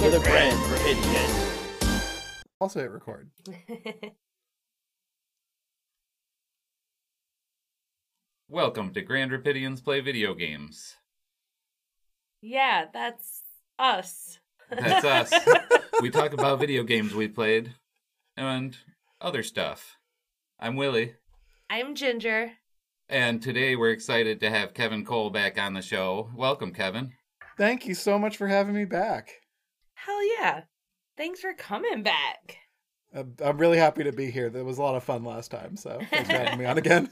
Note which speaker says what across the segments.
Speaker 1: With a friend Rapidian.
Speaker 2: Also hit record.
Speaker 3: Welcome to Grand Rapidians Play Video Games.
Speaker 4: yeah, that's us.
Speaker 3: That's us. we talk about video games we played and other stuff. I'm Willie,
Speaker 4: I'm Ginger.
Speaker 3: and today we're excited to have Kevin Cole back on the show. Welcome, Kevin.
Speaker 2: Thank you so much for having me back.
Speaker 4: Hell yeah. Thanks for coming back.
Speaker 2: I'm I'm really happy to be here. That was a lot of fun last time, so thanks for having me on again.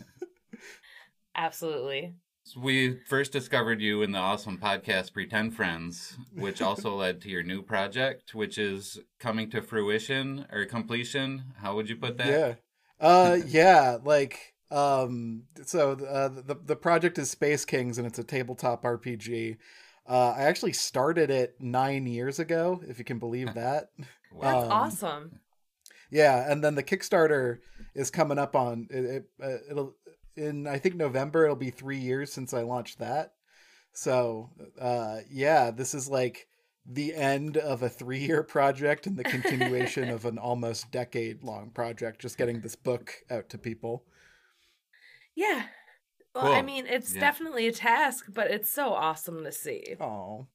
Speaker 4: Absolutely.
Speaker 3: We first discovered you in the awesome podcast Pretend Friends, which also led to your new project, which is coming to fruition or completion. How would you put that?
Speaker 2: Yeah. Uh yeah, like um so uh, the the project is Space Kings and it's a tabletop RPG. Uh I actually started it 9 years ago, if you can believe that.
Speaker 3: Wow.
Speaker 4: That's
Speaker 2: Um,
Speaker 4: awesome.
Speaker 2: Yeah, and then the Kickstarter is coming up on it, it uh, it'll in I think November it'll be 3 years since I launched that. So, uh yeah, this is like the end of a 3-year project and the continuation of an almost decade long project just getting this book out to people.
Speaker 4: Yeah. Well, I mean, it's
Speaker 3: Yeah.
Speaker 4: definitely a task, but it's so awesome to see.
Speaker 2: Oh.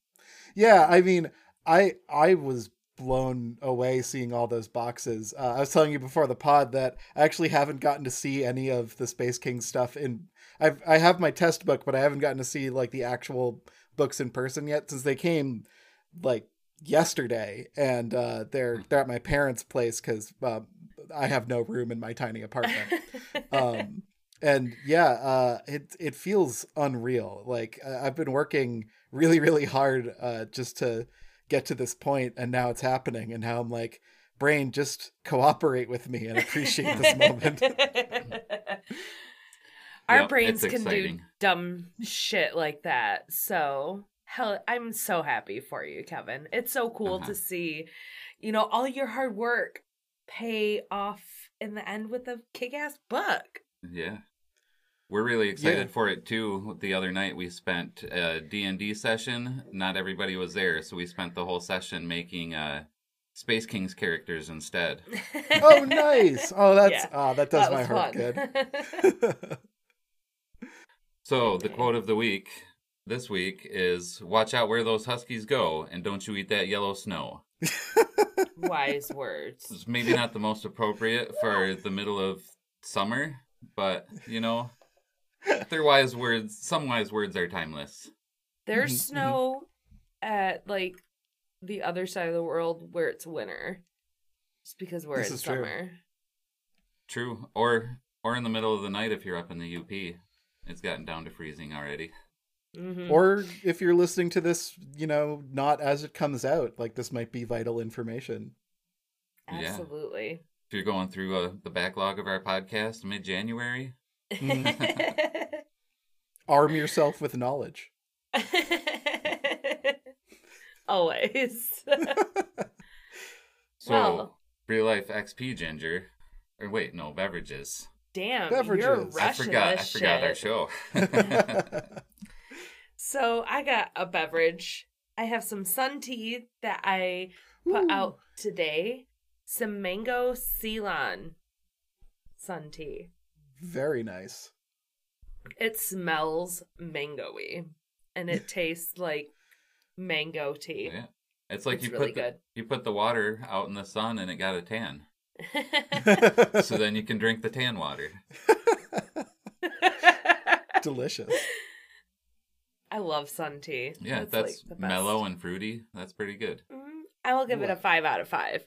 Speaker 2: Yeah, I mean, I I was blown away seeing all those boxes. Uh, I was telling you before the pod that I actually haven't gotten to see any of the Space King stuff in I've I have my test book, but I haven't gotten to see like the actual books in person yet since they came like yesterday and uh they're they're at my parents' place cuz uh, I have no room in my tiny apartment. um and yeah uh it it feels unreal like I- i've been working really really hard uh just to get to this point and now it's happening and now i'm like brain just cooperate with me and appreciate this moment
Speaker 4: Our
Speaker 3: Yep,
Speaker 4: brains
Speaker 3: it's
Speaker 4: can do dumb shit like that. So, hell, I'm so happy for you, Kevin. It's so cool
Speaker 3: Uh-huh.
Speaker 4: to see, you know, all your hard work pay off in the end with a kick ass book.
Speaker 3: Yeah. We're really excited
Speaker 2: Yeah.
Speaker 3: for it too. The other night we spent a D&D session. Not everybody was there, so we spent the whole session making uh Space Kings characters instead.
Speaker 2: oh nice oh that's
Speaker 4: Yeah,
Speaker 2: oh that does
Speaker 4: That
Speaker 2: my heart
Speaker 4: fun.
Speaker 2: good
Speaker 3: So, the quote of the week this week is watch out where those huskies go and don't you eat that yellow snow.
Speaker 4: Wise words.
Speaker 3: It's maybe not the most appropriate for the middle of summer, but you know, they're wise words. Some wise words are timeless.
Speaker 4: There's
Speaker 2: Mhm, mhm.
Speaker 4: snow at like the other side of the world where it's winter. Just because we're
Speaker 2: This
Speaker 4: in
Speaker 2: is true.
Speaker 4: summer.
Speaker 3: True. Or or in the middle of the night if you're up in the UP. It's gotten down to freezing already.
Speaker 4: Mhm.
Speaker 2: or if you're listening to this you know not as it comes out like this might be vital information
Speaker 3: Yeah.
Speaker 4: Absolutely.
Speaker 3: If you're going through uh, the backlog of our podcast mid January,
Speaker 2: arm yourself with knowledge
Speaker 4: Always.
Speaker 3: so
Speaker 4: Well.
Speaker 3: real life XP ginger, or wait, no beverages.
Speaker 4: Damn, you're
Speaker 2: Beverages.
Speaker 3: I
Speaker 4: rushing
Speaker 3: forgot. I
Speaker 4: this
Speaker 3: forgot our show.
Speaker 4: So I got a beverage. I have some sun tea that I put
Speaker 2: Ooh.
Speaker 4: out today. Some mango Ceylon sun tea.
Speaker 2: Very nice
Speaker 4: It smells mangoey, and it tastes like mango tea.
Speaker 3: yeah. It's like
Speaker 4: It's
Speaker 3: you
Speaker 4: really
Speaker 3: put the,
Speaker 4: good.
Speaker 3: you put the water out in the sun and it got a tan. So then you can drink the tan water.
Speaker 2: delicious
Speaker 4: I love sun tea.
Speaker 3: Yeah,
Speaker 4: It's,
Speaker 3: that's
Speaker 4: like,
Speaker 3: mellow and fruity. That's pretty good.
Speaker 4: Mm, I will give it a five out of five.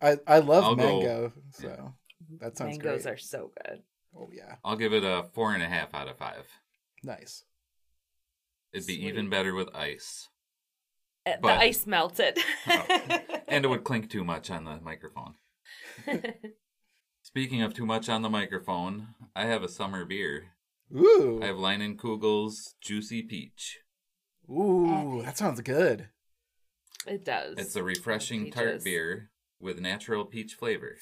Speaker 2: I I love
Speaker 3: I'll go-
Speaker 2: mango, so that sounds
Speaker 4: Mangoes
Speaker 2: great.
Speaker 4: are so good.
Speaker 2: Oh yeah,
Speaker 3: I'll give it a four and a half out of five.
Speaker 2: nice.
Speaker 3: It'd be
Speaker 4: Sweet.
Speaker 3: even better with ice.
Speaker 4: Uh,
Speaker 3: But-
Speaker 4: the ice melted.
Speaker 3: Oh. and it would clink too much on the microphone. Speaking of too much on the microphone, I have a summer beer.
Speaker 2: Ooh,
Speaker 3: I have Leinenkugel's Juicy Peach.
Speaker 2: ooh, that sounds good.
Speaker 4: it does.
Speaker 3: It's a refreshing tart
Speaker 4: Peaches.
Speaker 3: beer with natural peach flavor.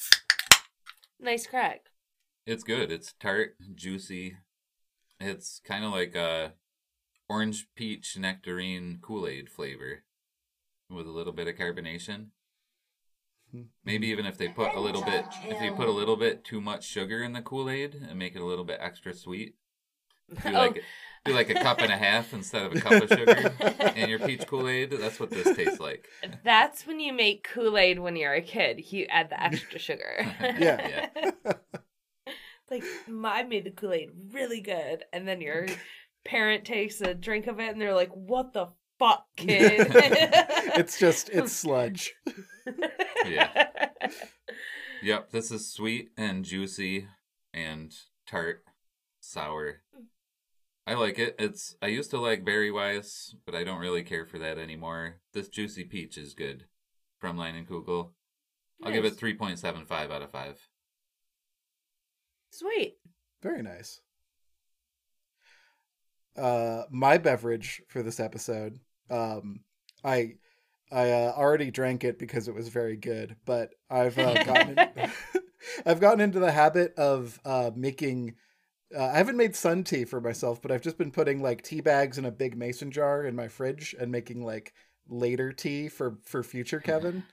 Speaker 4: Nice crack.
Speaker 3: It's good. It's tart, juicy. It's kind of like a orange peach nectarine Kool-Aid flavor with a little bit of carbonation. Hmm. Maybe even if they put a little bit, if you put a little bit too much sugar in the Kool-Aid and make it a little bit extra sweet, do
Speaker 4: Oh.
Speaker 3: like do like a cup and a half instead of a cup of sugar in your peach Kool-Aid. That's what this tastes like.
Speaker 4: That's when you make Kool Aid when you're a kid. You add the extra sugar.
Speaker 2: Yeah.
Speaker 4: like, I made the Kool Aid really good. And then your parent takes a drink of it and they're like, what the fuck, kid?
Speaker 2: it's just it's sludge.
Speaker 3: Yeah. Yep, this is sweet and juicy and tart, sour. I like it. It's I used to like Berry Weiss, but I don't really care for that anymore. This juicy peach is good from Leinenkugel. I'll give it 3.75 out of 5.
Speaker 4: Sweet.
Speaker 2: Very nice. Uh, my beverage for this episode, um, I I uh, already drank it because it was very good, but I've uh, gotten I've gotten into the habit of uh, making. Uh, I haven't made sun tea for myself, but I've just been putting like tea bags in a big mason jar in my fridge and making like later tea for for future Kevin.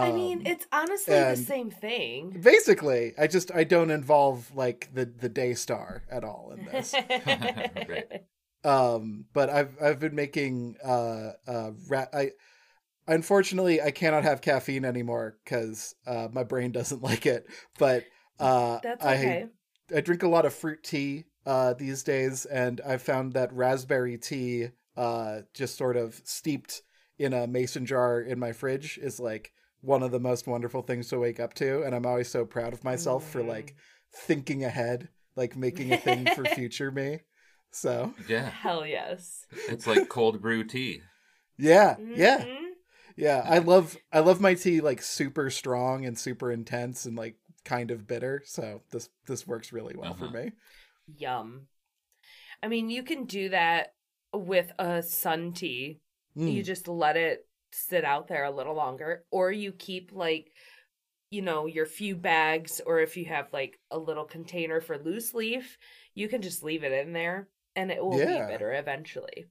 Speaker 4: I mean,
Speaker 2: Um,
Speaker 4: it's honestly the same thing.
Speaker 2: basically i just i don't involve like the the day star at all in this
Speaker 3: Right.
Speaker 2: um but i've i've been making uh uh ra- i unfortunately i cannot have caffeine anymore because uh my brain doesn't like it but uh
Speaker 4: That's
Speaker 2: i
Speaker 4: okay.
Speaker 2: i drink a lot of fruit tea uh these days and I've found that raspberry tea uh just sort of steeped in a mason jar in my fridge is like one of the most wonderful things to wake up to and i'm always so proud of myself for like thinking ahead like making a thing for future me so
Speaker 3: Yeah,
Speaker 4: Hell yes.
Speaker 3: it's like cold brew tea.
Speaker 2: yeah yeah
Speaker 4: Mhm.
Speaker 2: yeah i love i love my tea like super strong and super intense and like kind of bitter so this this works really well for
Speaker 3: Uh-huh.
Speaker 2: me
Speaker 4: Yum. I mean, you can do that with a sun tea. You
Speaker 2: Mm.
Speaker 4: just let it sit out there a little longer, or you keep like, you know, your few bags, or if you have like a little container for loose leaf, you can just leave it in there and it will
Speaker 2: Yeah.
Speaker 4: be bitter eventually.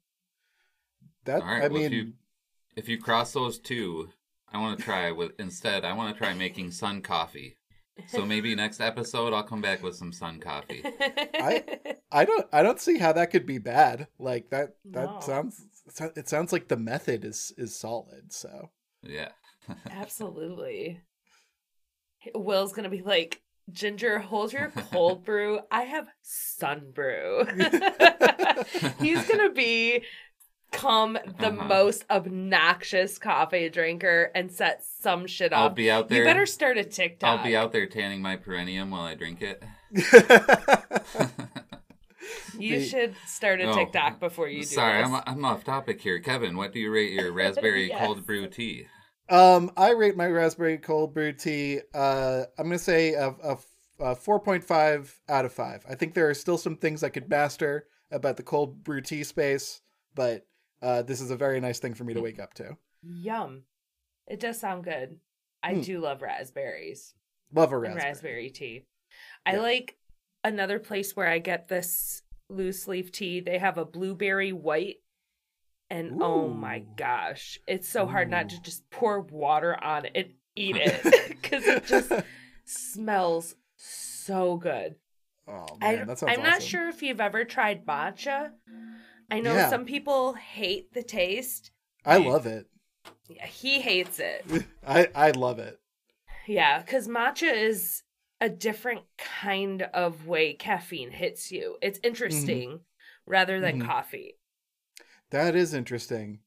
Speaker 2: that
Speaker 3: All right,
Speaker 2: i
Speaker 3: well,
Speaker 2: mean
Speaker 3: if you if you cross those two, I want to try with instead. I want to try making sun coffee. So maybe next episode I'll come back with some sun coffee.
Speaker 2: I don't I don't see how that could be bad. Like that that
Speaker 4: No.
Speaker 2: sounds it sounds like the method is is solid. So
Speaker 3: Yeah.
Speaker 4: Absolutely. Will's gonna be like, Ginger, hold your cold brew. I have sun brew. He's gonna be come the
Speaker 3: Uh-huh.
Speaker 4: most obnoxious coffee drinker and set some shit
Speaker 3: off.
Speaker 4: I'll
Speaker 3: be out there.
Speaker 4: You
Speaker 3: there.
Speaker 4: better start a TikTok.
Speaker 3: I'll be out there tanning my perineum while I drink it.
Speaker 4: You
Speaker 2: The-
Speaker 4: should start a
Speaker 3: Oh,
Speaker 4: TikTok before you do
Speaker 3: Sorry,
Speaker 4: this.
Speaker 3: I'm I'm off topic here. Kevin, what do you rate your raspberry
Speaker 4: Yes.
Speaker 3: cold brew tea?
Speaker 2: um I rate my raspberry cold brew tea uh I'm going to say a, a, a 4.5 out of 5. I think there are still some things I could master about the cold brew tea space, but uh this is a very nice thing for me to wake up to.
Speaker 4: Yum. It does sound good. I
Speaker 2: Hmm.
Speaker 4: do love raspberries.
Speaker 2: Love a
Speaker 4: and
Speaker 2: raspberry.
Speaker 4: raspberry tea. I
Speaker 2: Yeah.
Speaker 4: like another place where I get this loose leaf tea. They have a blueberry white. And oh my gosh, it's so hard not to just pour water on it and eat it because it just smells so good.
Speaker 2: Oh
Speaker 4: I,
Speaker 2: man, that sounds
Speaker 4: I'm not sure if you've ever tried matcha. I know
Speaker 2: Yeah.
Speaker 4: some people hate the taste.
Speaker 2: I love it.
Speaker 4: Yeah, He hates it.
Speaker 2: I I love it.
Speaker 4: Yeah, because matcha is a different kind of way caffeine hits you. It's interesting rather than
Speaker 2: Mhm.
Speaker 4: coffee.
Speaker 2: That is interesting.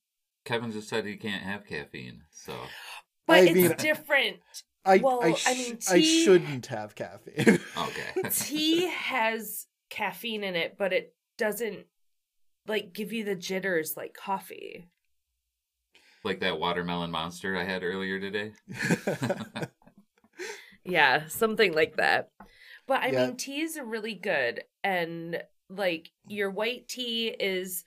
Speaker 3: Kevin just said he can't have caffeine, so
Speaker 4: But
Speaker 2: I
Speaker 4: it's
Speaker 2: mean-
Speaker 4: different.
Speaker 2: I
Speaker 4: Well,
Speaker 2: I,
Speaker 4: I
Speaker 2: sh-
Speaker 4: mean,
Speaker 2: I shouldn't have caffeine.
Speaker 3: okay.
Speaker 4: Tea has caffeine in it, but it doesn't like give you the jitters like coffee.
Speaker 3: Like that watermelon monster I had earlier today.
Speaker 4: Yeah, something like that. But I
Speaker 2: Yeah.
Speaker 4: mean, teas are really good, and like your white tea is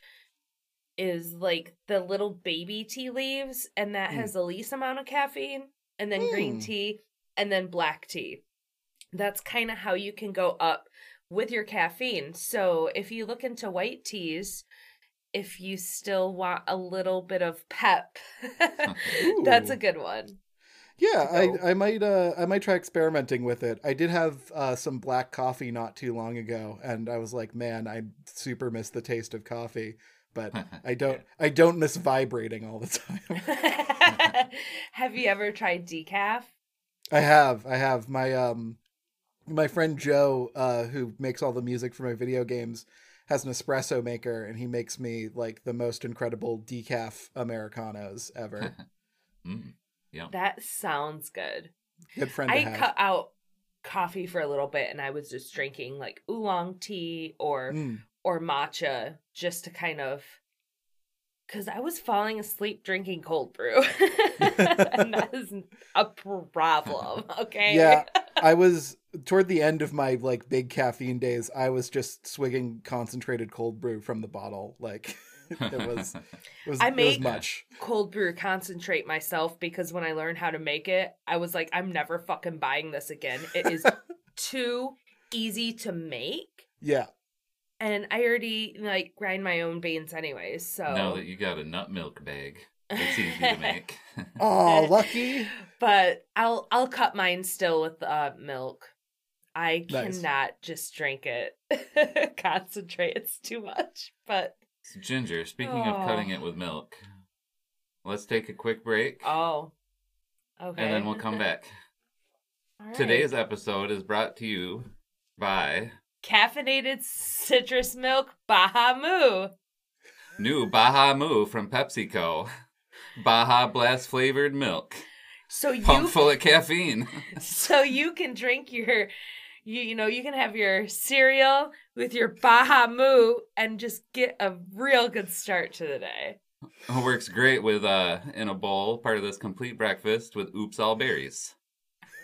Speaker 4: is like the little baby tea leaves, and that
Speaker 2: Mm.
Speaker 4: has the least amount of caffeine, and then green
Speaker 2: Mm.
Speaker 4: tea, and then black tea. That's kind of how you can go up with your caffeine. So if you look into white teas, if you still want a little bit of pep, that's a good one.
Speaker 2: Yeah. I, I might uh I might try experimenting with it. I did have uh, some black coffee not too long ago, and I was like, man, I super miss the taste of coffee. But I don't I don't miss vibrating all the time.
Speaker 4: Have you ever tried decaf?
Speaker 2: I have I have my um my friend Joe uh who makes all the music for my video games has an espresso maker and he makes me like the most incredible decaf americanos ever.
Speaker 3: Mm, yeah.
Speaker 4: That sounds good.
Speaker 2: Good friend to
Speaker 4: I
Speaker 2: have.
Speaker 4: cut out coffee for a little bit and I was just drinking like oolong tea or
Speaker 2: Mm.
Speaker 4: or matcha just to kind of because I was falling asleep drinking cold brew. and that is a problem. Okay.
Speaker 2: Yeah, I was toward the end of my like big caffeine days. I was just swigging concentrated cold brew from the bottle. Like it was, it was,
Speaker 4: I
Speaker 2: it was
Speaker 4: make-
Speaker 2: much.
Speaker 4: Cold brew concentrate myself because when I learned how to make it, I was like, I'm never fucking buying this again. It is too easy to make.
Speaker 2: Yeah,
Speaker 4: And I already like grind my own beans anyways, so
Speaker 3: Now that you got a nut milk bag, it's easy to make.
Speaker 2: oh lucky.
Speaker 4: but I'll I'll cut mine still with uh milk. I
Speaker 2: Nice.
Speaker 4: cannot just drink it. Concentrate. It's too much. But
Speaker 3: So, Ginger, speaking of cutting
Speaker 4: Oh.
Speaker 3: it with milk, let's take a quick break
Speaker 4: oh. Okay.
Speaker 3: and then we'll come back.
Speaker 4: Right.
Speaker 3: Today's episode is brought to you by
Speaker 4: caffeinated citrus milk Baja Moo.
Speaker 3: new Baja Moo from PepsiCo. Baja Blast flavored milk,
Speaker 4: So you
Speaker 3: pumped full of caffeine.
Speaker 4: so you can drink your you you know you can have your cereal with your Baja Moo and just get a real good start to the day.
Speaker 3: It works great with uh in a bowl, part of this complete breakfast with oops all berries.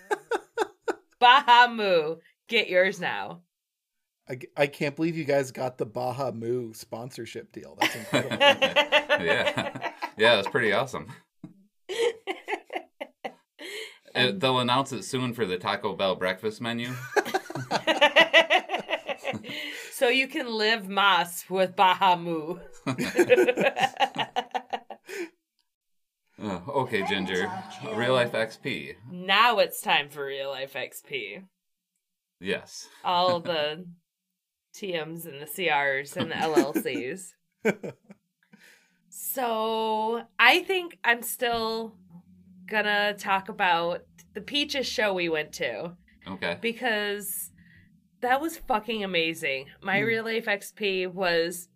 Speaker 4: Baja Moo, get yours now.
Speaker 2: I, I can't believe you guys got the Baja Moo sponsorship deal. That's incredible.
Speaker 3: Yeah. Yeah, that's pretty awesome. Uh, they'll announce it soon for the Taco Bell breakfast menu.
Speaker 4: so you can live Mas with Baja Moo.
Speaker 3: Oh, okay, Ginger. Real life XP.
Speaker 4: now it's time for real life XP.
Speaker 3: Yes.
Speaker 4: All the TMs and the CRs and the LLCs. so I think I'm still gonna talk about the Peaches show we went to.
Speaker 3: Okay.
Speaker 4: because that was fucking amazing. My
Speaker 2: Mm.
Speaker 4: real life XP was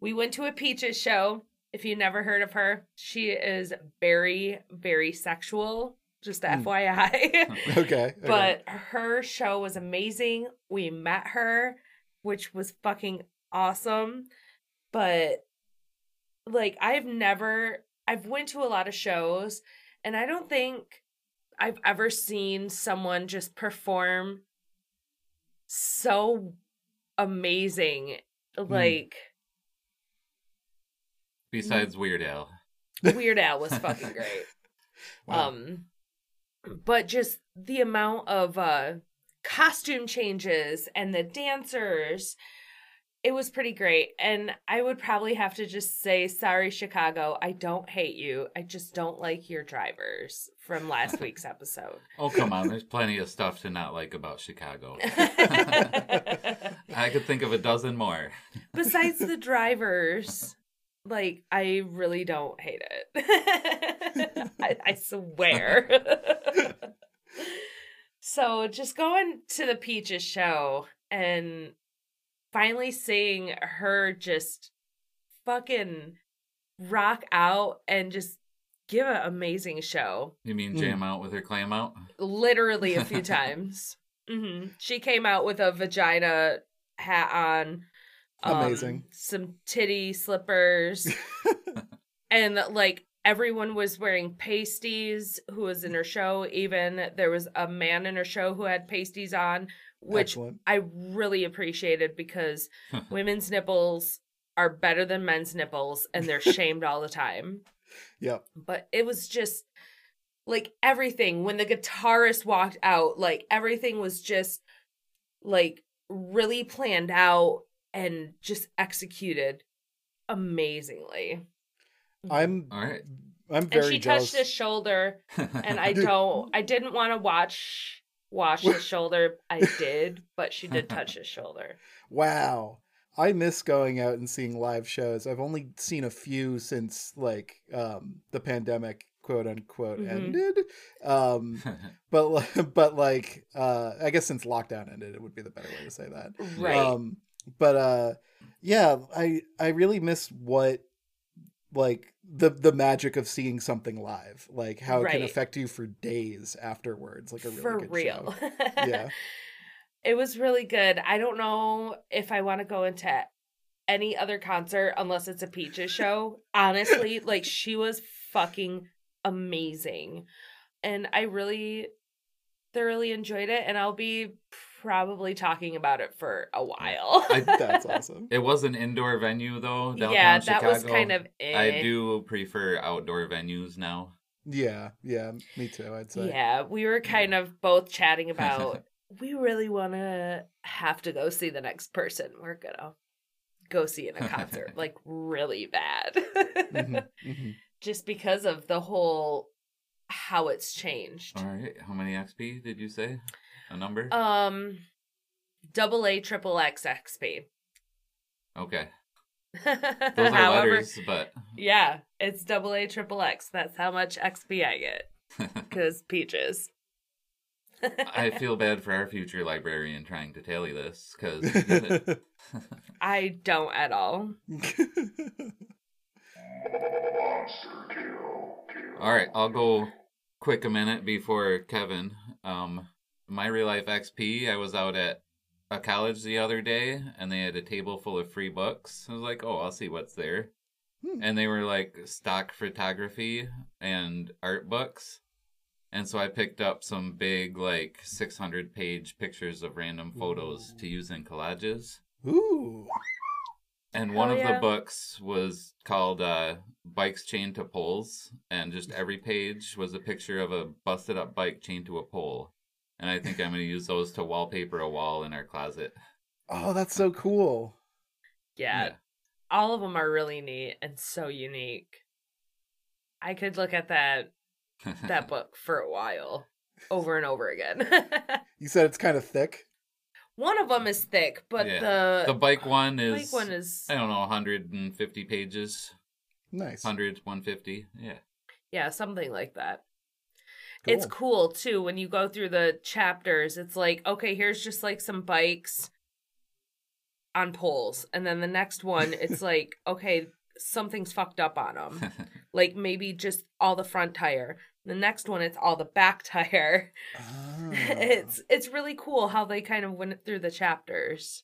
Speaker 4: we went to a Peaches show. If you never heard of her, she is very, very sexual. Just
Speaker 2: Mm.
Speaker 4: FYI.
Speaker 2: okay, okay.
Speaker 4: but her show was amazing. We met her, which was fucking awesome. But like I've never I've went to a lot of shows and I don't think I've ever seen someone just perform so amazing. Like
Speaker 3: Besides Weird Al.
Speaker 4: Weird Al was fucking great.
Speaker 2: Wow.
Speaker 4: Um but just the amount of uh costume changes and the dancers it was pretty great and I would probably have to just say sorry Chicago, I don't hate you. I just don't like your drivers from last week's episode.
Speaker 3: Oh, come on. There's plenty of stuff to not like about Chicago. I could think of a dozen more.
Speaker 4: Besides the drivers, like I really don't hate it. I, I swear. so just going to the Peaches show and finally seeing her just fucking rock out and just give an amazing show
Speaker 3: You mean
Speaker 2: Mm.
Speaker 3: jam out with her clam out?
Speaker 4: literally a few times. hmm She came out with a vagina hat on, um,
Speaker 2: Amazing.
Speaker 4: some titty slippers, and like everyone was wearing pasties who was in her show. Even there was a man in her show who had pasties on, which
Speaker 2: Excellent.
Speaker 4: I really appreciated because women's nipples are better than men's nipples and they're shamed all the time.
Speaker 2: Yep.
Speaker 4: But it was just like everything when the guitarist walked out, like everything was just like really planned out and just executed amazingly.
Speaker 2: I'm
Speaker 3: All right.
Speaker 2: I'm
Speaker 4: and
Speaker 2: very
Speaker 4: she
Speaker 2: jealous.
Speaker 4: touched his shoulder and I don't I didn't want to watch wash his shoulder. I did, but she did touch his shoulder.
Speaker 2: Wow. I miss going out and seeing live shows. I've only seen a few since like um the pandemic quote unquote
Speaker 4: Mhm.
Speaker 2: ended. Um but but like uh I guess since lockdown ended it would be the better way to say that.
Speaker 4: Right.
Speaker 2: Um but uh yeah, I I really miss what like the the magic of seeing something live. Like how it can affect you for days afterwards. Like a really
Speaker 4: For
Speaker 2: good
Speaker 4: real.
Speaker 2: show. Yeah.
Speaker 4: it was really good. I don't know if I want to go into any other concert unless it's a Peaches show. Honestly, like she was fucking amazing. And I really thoroughly enjoyed it and I'll be probably talking about it for a while.
Speaker 3: I-
Speaker 2: That's awesome.
Speaker 3: it was an indoor venue though. Downtown
Speaker 4: yeah, that was kind of eh.
Speaker 3: I do prefer outdoor venues now.
Speaker 2: Yeah, yeah, me too, I'd say.
Speaker 4: Yeah, we were kind of both chatting about we really want to have to go see the next person. We're gonna go see in a concert, like really bad,
Speaker 2: Mhm, mhm.
Speaker 4: just because of the whole how it's changed.
Speaker 3: All right. How many XP did you say? A number?
Speaker 4: Um, double A, triple X XP.
Speaker 3: okay. Those are
Speaker 4: However,
Speaker 3: letters, but
Speaker 4: yeah, it's double A, triple X. That's how much XP I get because peaches.
Speaker 3: I feel bad for our future librarian trying to tally this because
Speaker 4: I don't at all.
Speaker 3: All right, I'll go quick a minute before Kevin. Um, my real life XP. I was out at a college the other day, and they had a table full of free books. I was like, "Oh, I'll see what's there,"
Speaker 2: Hmm.
Speaker 3: and they were like stock photography and art books. And so I picked up some big, like 600 page pictures of random photos to use in collages.
Speaker 2: Ooh.
Speaker 3: And one
Speaker 4: Hell
Speaker 3: of
Speaker 4: yeah.
Speaker 3: the books was called uh, Bikes Chained to Poles. And just every page was a picture of a busted up bike chained to a pole. And I think I'm going to use those to wallpaper a wall in our closet.
Speaker 2: Oh, that's so cool.
Speaker 4: Yeah, all of them are really neat and so unique. I could look at that that book for a while, over and over again.
Speaker 2: You said it's kind of thick.
Speaker 4: one of them is thick, but
Speaker 3: Yeah.
Speaker 4: the
Speaker 3: the bike one is,
Speaker 4: bike one is
Speaker 3: I don't know, 150 pages.
Speaker 2: Nice.
Speaker 3: 100, 150. Yeah.
Speaker 4: yeah something like that.
Speaker 2: Cool.
Speaker 4: It's cool too when you go through the chapters. It's like okay, here's just like some bikes on poles, and then the next one, it's like okay, something's fucked up on them. like maybe just all the front tire. The next one, it's all the back tire.
Speaker 2: Ah.
Speaker 4: it's it's really cool how they kind of went through the chapters.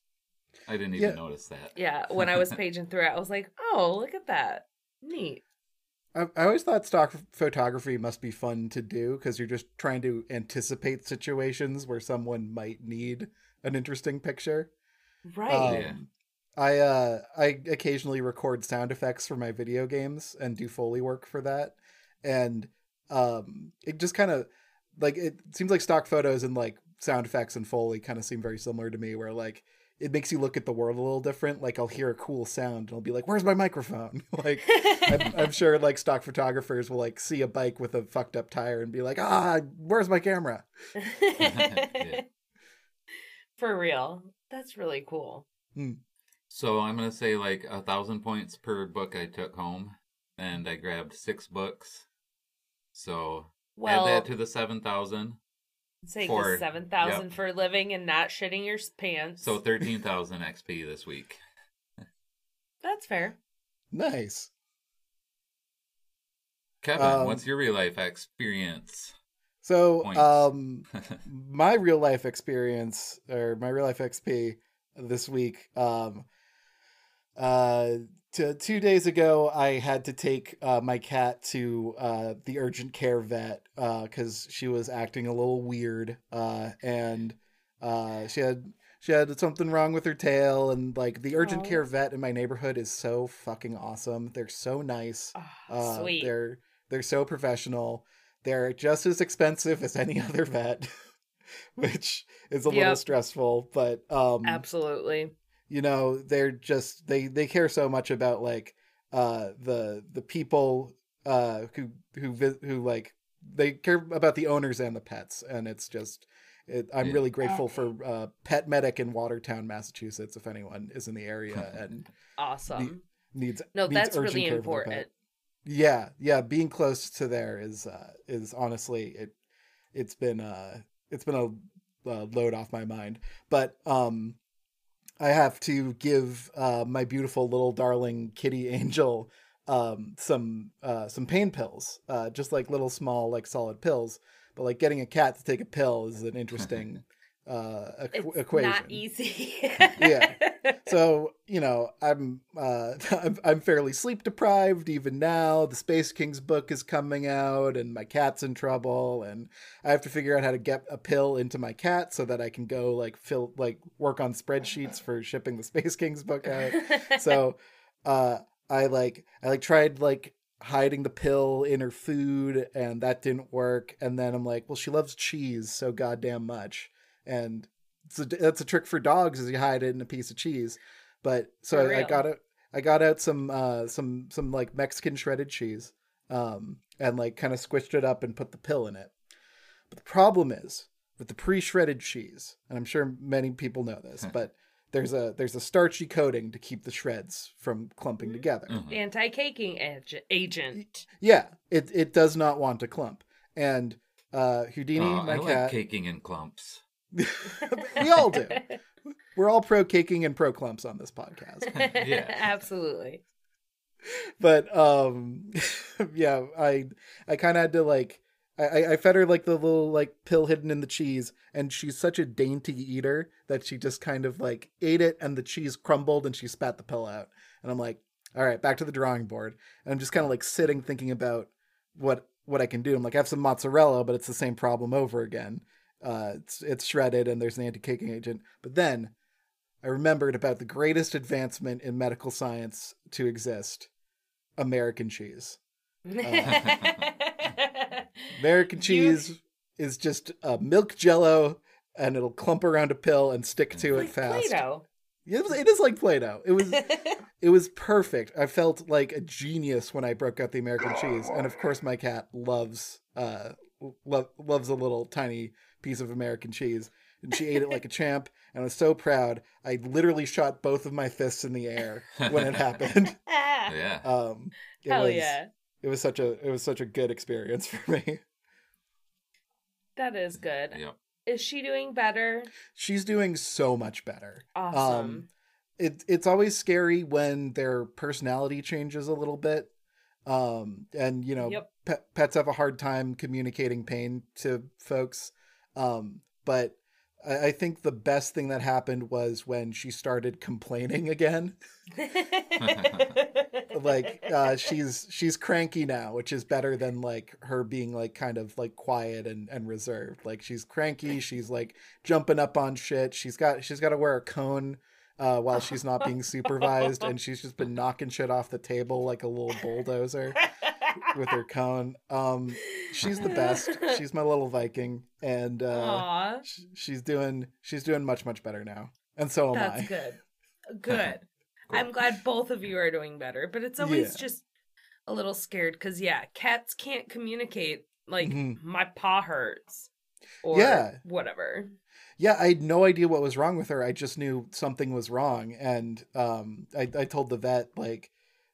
Speaker 3: I didn't even
Speaker 2: Yeah.
Speaker 3: notice that.
Speaker 4: Yeah, when I was paging through it, I was like, oh, look at that, neat.
Speaker 2: I, I always thought stock photography must be fun to do because you're just trying to anticipate situations where someone might need an interesting picture.
Speaker 4: Right.
Speaker 2: Um,
Speaker 3: Yeah.
Speaker 2: I uh I occasionally record sound effects for my video games and do foley work for that. And um it just kind of like it seems like stock photos and like sound effects and foley kind of seem very similar to me where like it makes you look at the world a little different. Like I'll hear a cool sound and I'll be like, "Where's my microphone?" like I'm, I'm sure like stock photographers will like see a bike with a fucked up tire and be like, "Ah, where's my camera?"
Speaker 3: Yeah.
Speaker 4: For real. That's really cool.
Speaker 3: So I'm gonna say like a thousand points per book I took home, and I grabbed six books. So
Speaker 4: Well,
Speaker 3: add that to the seven thousand.
Speaker 4: Say
Speaker 3: for-
Speaker 4: seven thousand for living and not shitting your pants.
Speaker 3: So thirteen thousand XP this week.
Speaker 4: that's fair.
Speaker 2: Nice.
Speaker 3: Kevin,
Speaker 2: Um,
Speaker 3: what's your real life experience?
Speaker 2: So, um my real life experience or my real life XP this week um uh to two days ago, I had to take uh, my cat to uh, the urgent care vet because she was acting a little weird, uh, and uh, she had she had something wrong with her tail. And like the urgent
Speaker 4: Aw.
Speaker 2: care vet in my neighborhood is so fucking awesome. They're so nice.
Speaker 4: Ah,
Speaker 2: Uh,
Speaker 4: sweet.
Speaker 2: They're they're so professional. They're just as expensive as any other vet, which is a little stressful. But um,
Speaker 4: Absolutely.
Speaker 2: You know they're just they they care so much about like uh the the people uh who who vi- who like they care about the owners and the pets and it's just it, i'm
Speaker 3: Yeah.
Speaker 2: really grateful for uh pet medic in watertown massachusetts if anyone is in the area and
Speaker 4: Awesome.
Speaker 2: needs
Speaker 4: No,
Speaker 2: needs
Speaker 4: that's really
Speaker 2: care for their pet.
Speaker 4: important.
Speaker 2: yeah yeah being close to there is uh is honestly it it's been uh it's been a uh, load off my mind but um i have to give uh my beautiful little darling kitty angel um some uh some pain pills uh just like little small like solid pills but like getting a cat to take a pill is an interesting uh equ-
Speaker 4: It's
Speaker 2: equation
Speaker 4: not easy.
Speaker 2: Yeah. so you know i'm uh I'm, I'm fairly sleep deprived even now. The space kings book is coming out and my cat's in trouble and i have to figure out how to get a pill into my cat so that i can go like fill like work on spreadsheets for shipping the space kings book out. So uh i like i like tried like hiding the pill in her food and that didn't work. And then i'm like well she loves cheese so goddamn much. And a, that's a trick for dogs is you hide it in a piece of cheese but so I, I got it i got out some uh some some like mexican shredded cheese um and like kind of squished it up and put the pill in it but the problem is with the pre-shredded cheese and i'm sure many people know this but there's a there's a starchy coating to keep the shreds from clumping
Speaker 4: Mhm.
Speaker 2: together
Speaker 3: Mhm.
Speaker 4: Anti-caking ag- agent.
Speaker 2: yeah it it does not want to clump and uh houdini
Speaker 3: Aw,
Speaker 2: my
Speaker 3: I like
Speaker 2: cat
Speaker 3: caking in clumps.
Speaker 2: We all do. We're all pro caking and pro clumps on this podcast.
Speaker 3: Yeah.
Speaker 4: Absolutely.
Speaker 2: but um yeah i i kind of had to like I- I, I fed her like the little like pill hidden in the cheese and she's such a dainty eater that she just kind of like ate it and the cheese crumbled and she spat the pill out. And i'm like all right back to the drawing board. And i'm just kind of like sitting thinking about what what i can do. I'm like i have some mozzarella but it's the same problem over again uh it's it's shredded and there's an anti-caking agent but then i remembered about the greatest advancement in medical science to exist American cheese. American
Speaker 4: You-
Speaker 2: cheese is just uh, milk jello and it'll clump around a pill and stick to
Speaker 4: like
Speaker 2: it fast.
Speaker 4: Play-Doh.
Speaker 2: It, was, it is like Play-Doh. It was it was perfect. I felt like a genius when I broke out the American cheese, and of course my cat loves uh lo- loves a little tiny piece of American cheese, and she ate it like a champ. And I was so proud. I literally shot both of my fists in the air when it happened.
Speaker 4: Ah,
Speaker 3: Yeah.
Speaker 2: Um, it
Speaker 4: Hell
Speaker 2: was,
Speaker 4: yeah.
Speaker 2: It was such a it was such a good experience for me.
Speaker 4: That is good.
Speaker 3: Yep.
Speaker 4: Is she doing better?
Speaker 2: She's doing so much better.
Speaker 4: Awesome.
Speaker 2: Um, it it's always scary when their personality changes a little bit. Um, and you know,
Speaker 4: Yep.
Speaker 2: pet, pets have a hard time communicating pain to folks. Um, but I, I think the best thing that happened was when she started complaining again. like uh she's she's cranky now which is better than like her being like kind of like quiet and and reserved. Like she's cranky she's like jumping up on shit. She's got she's got to wear a cone uh while she's not being supervised and she's just been knocking shit off the table like a little bulldozer with her cone um she's the best she's my little viking and uh sh- she's doing she's doing much much better now and so am
Speaker 4: that's
Speaker 2: i
Speaker 4: good. Good. I'm glad both of you are doing better, but it's always
Speaker 2: Yeah.
Speaker 4: just a little scared because yeah, cats can't communicate. Like
Speaker 2: Mhm.
Speaker 4: my paw hurts, or
Speaker 2: Yeah.
Speaker 4: whatever.
Speaker 2: Yeah, I had no idea what was wrong with her. I just knew something was wrong, and um, I, I told the vet like,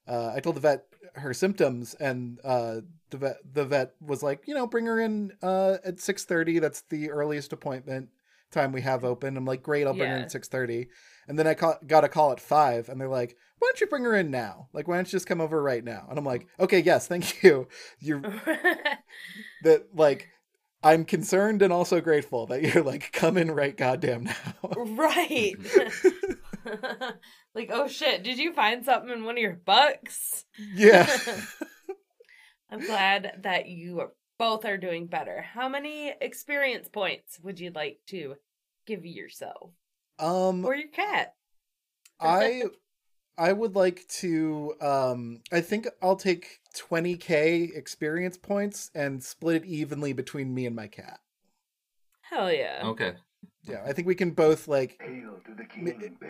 Speaker 2: uh, I told the vet her symptoms, and uh, the vet the vet was like, you know, bring her in uh, at six thirty. That's the earliest appointment time we have open. I'm like, great, I'll bring her in
Speaker 4: Yeah.
Speaker 2: at six thirty. And then I ca- got a call at five, and they're like, why don't you bring her in now? Like, why don't you just come over right now? And I'm like, okay, yes, thank you. You're that like. I'm concerned and also grateful that you're like come in right goddamn now.
Speaker 4: right. like, oh shit, did you find something in one of your books?
Speaker 2: Yeah.
Speaker 4: I'm glad that you are- both are doing better. How many experience points would you like to give yourself
Speaker 2: um
Speaker 4: or your cat?
Speaker 2: I I would like to um I think I'll take 20k experience points and split it evenly between me and my cat.
Speaker 4: Hell yeah.
Speaker 3: Okay.
Speaker 2: Yeah, I think we can both like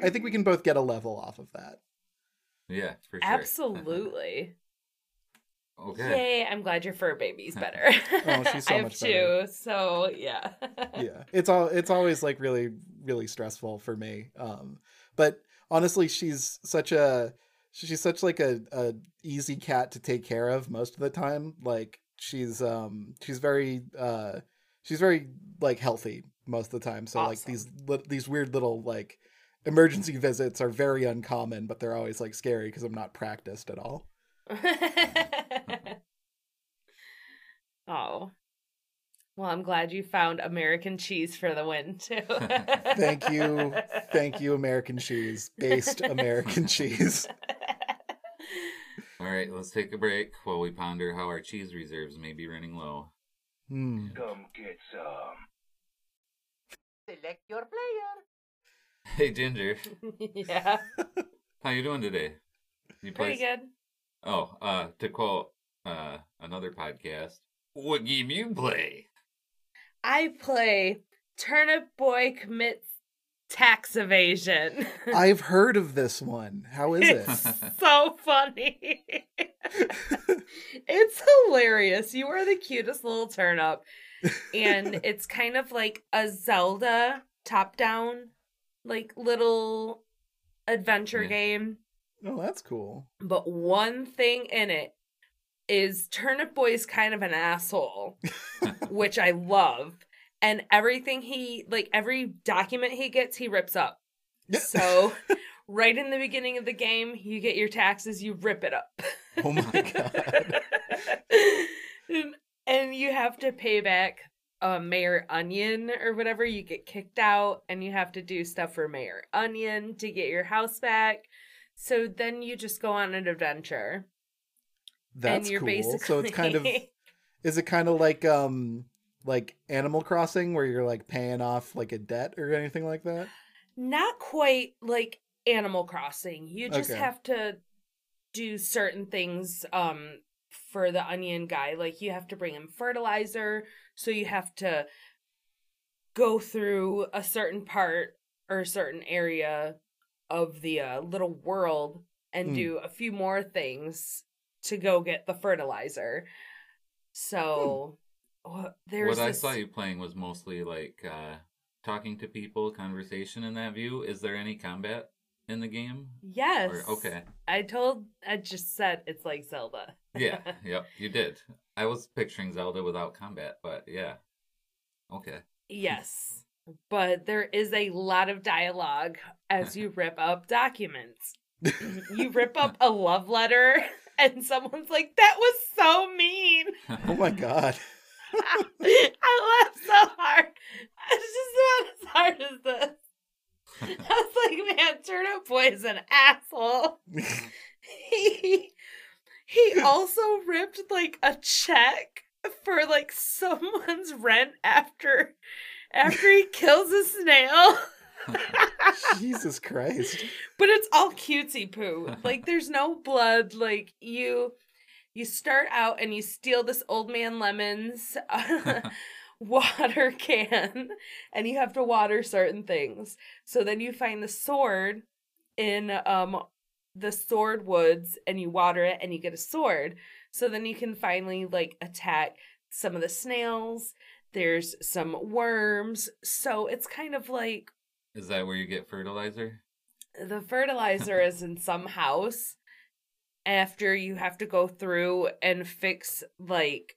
Speaker 2: I think we can both get a level off of that.
Speaker 3: Yeah, for sure.
Speaker 4: Absolutely.
Speaker 3: okay.
Speaker 4: Yay, I'm glad your fur baby's better.
Speaker 2: Oh, she's so
Speaker 4: I have
Speaker 2: much
Speaker 4: two, so yeah.
Speaker 2: yeah it's all it's always like really really stressful for me um but honestly she's such a she's such like a, a easy cat to take care of most of the time like she's um she's very uh she's very like healthy most of the time so like these li- these weird little like emergency visits are very uncommon but they're always like scary because i'm not practiced at all
Speaker 4: oh. Well, I'm glad you found American cheese for the win too.
Speaker 2: thank you thank you american cheese based american cheese
Speaker 3: All right, let's take a break while we ponder how our cheese reserves may be running low.
Speaker 2: Hmm.
Speaker 5: Come get some.
Speaker 6: Select your player.
Speaker 3: Hey, Ginger,
Speaker 4: yeah.
Speaker 3: how you doing today? You
Speaker 4: Pretty good.
Speaker 3: Oh, uh, to quote uh another podcast, what game you play?
Speaker 4: I play Turnip Boy commits tax evasion.
Speaker 2: i've heard of this one how is it
Speaker 4: it's so funny. it's hilarious. You are the cutest little turnip. And it's kind of like a Zelda top down, like little adventure
Speaker 3: Yeah.
Speaker 4: game.
Speaker 2: oh that's cool
Speaker 4: But one thing in it is Turnip Boy's kind of an asshole, which I love. And everything he, like every document he gets, he rips up. So, right in the beginning of the game, you get your taxes, you rip it up.
Speaker 2: Oh my god.
Speaker 4: and, and you have to pay back uh, Mayor Onion or whatever. You get kicked out, and you have to do stuff for Mayor Onion to get your house back. So then you just go on an adventure.
Speaker 2: That's cool.
Speaker 4: basically
Speaker 2: So it's kind of is it kind of like um like Animal Crossing where you're like paying off like a debt or anything like that?
Speaker 4: not quite like Animal Crossing. You just
Speaker 2: Okay.
Speaker 4: have to do certain things um for the onion guy. Like you have to bring him fertilizer, so you have to go through a certain part or a certain area of the uh, little world and
Speaker 2: Hmm.
Speaker 4: do a few more things to go get the fertilizer. So wh- there's
Speaker 3: what I saw you playing was mostly like uh talking to people, conversation in that view. Is there any combat in the game?
Speaker 4: Yes.
Speaker 3: Or, okay.
Speaker 4: I told I just said it's like Zelda.
Speaker 3: Yeah, yep, you did. I was picturing Zelda without combat, but yeah. Okay.
Speaker 4: yes. But there is a lot of dialogue as you rip up documents. you rip up a love letter and someone's like, that was so mean.
Speaker 2: Oh my god.
Speaker 4: I laughed so hard. It's just not as hard as this. I was like, man, Turnip Boy is an asshole. he he also ripped like a check for like someone's rent after after he kills a snail.
Speaker 2: Jesus Christ.
Speaker 4: but it's all cutesy poo. Like there's no blood. Like you you start out and you steal this old man lemons water can and you have to water certain things. So then you find the sword in um the sword woods and you water it and you get a sword. So then you can finally like attack some of the snails. There's some worms. So it's kind of like
Speaker 3: Is that where you get fertilizer?
Speaker 4: the fertilizer is in some house after you have to go through and fix like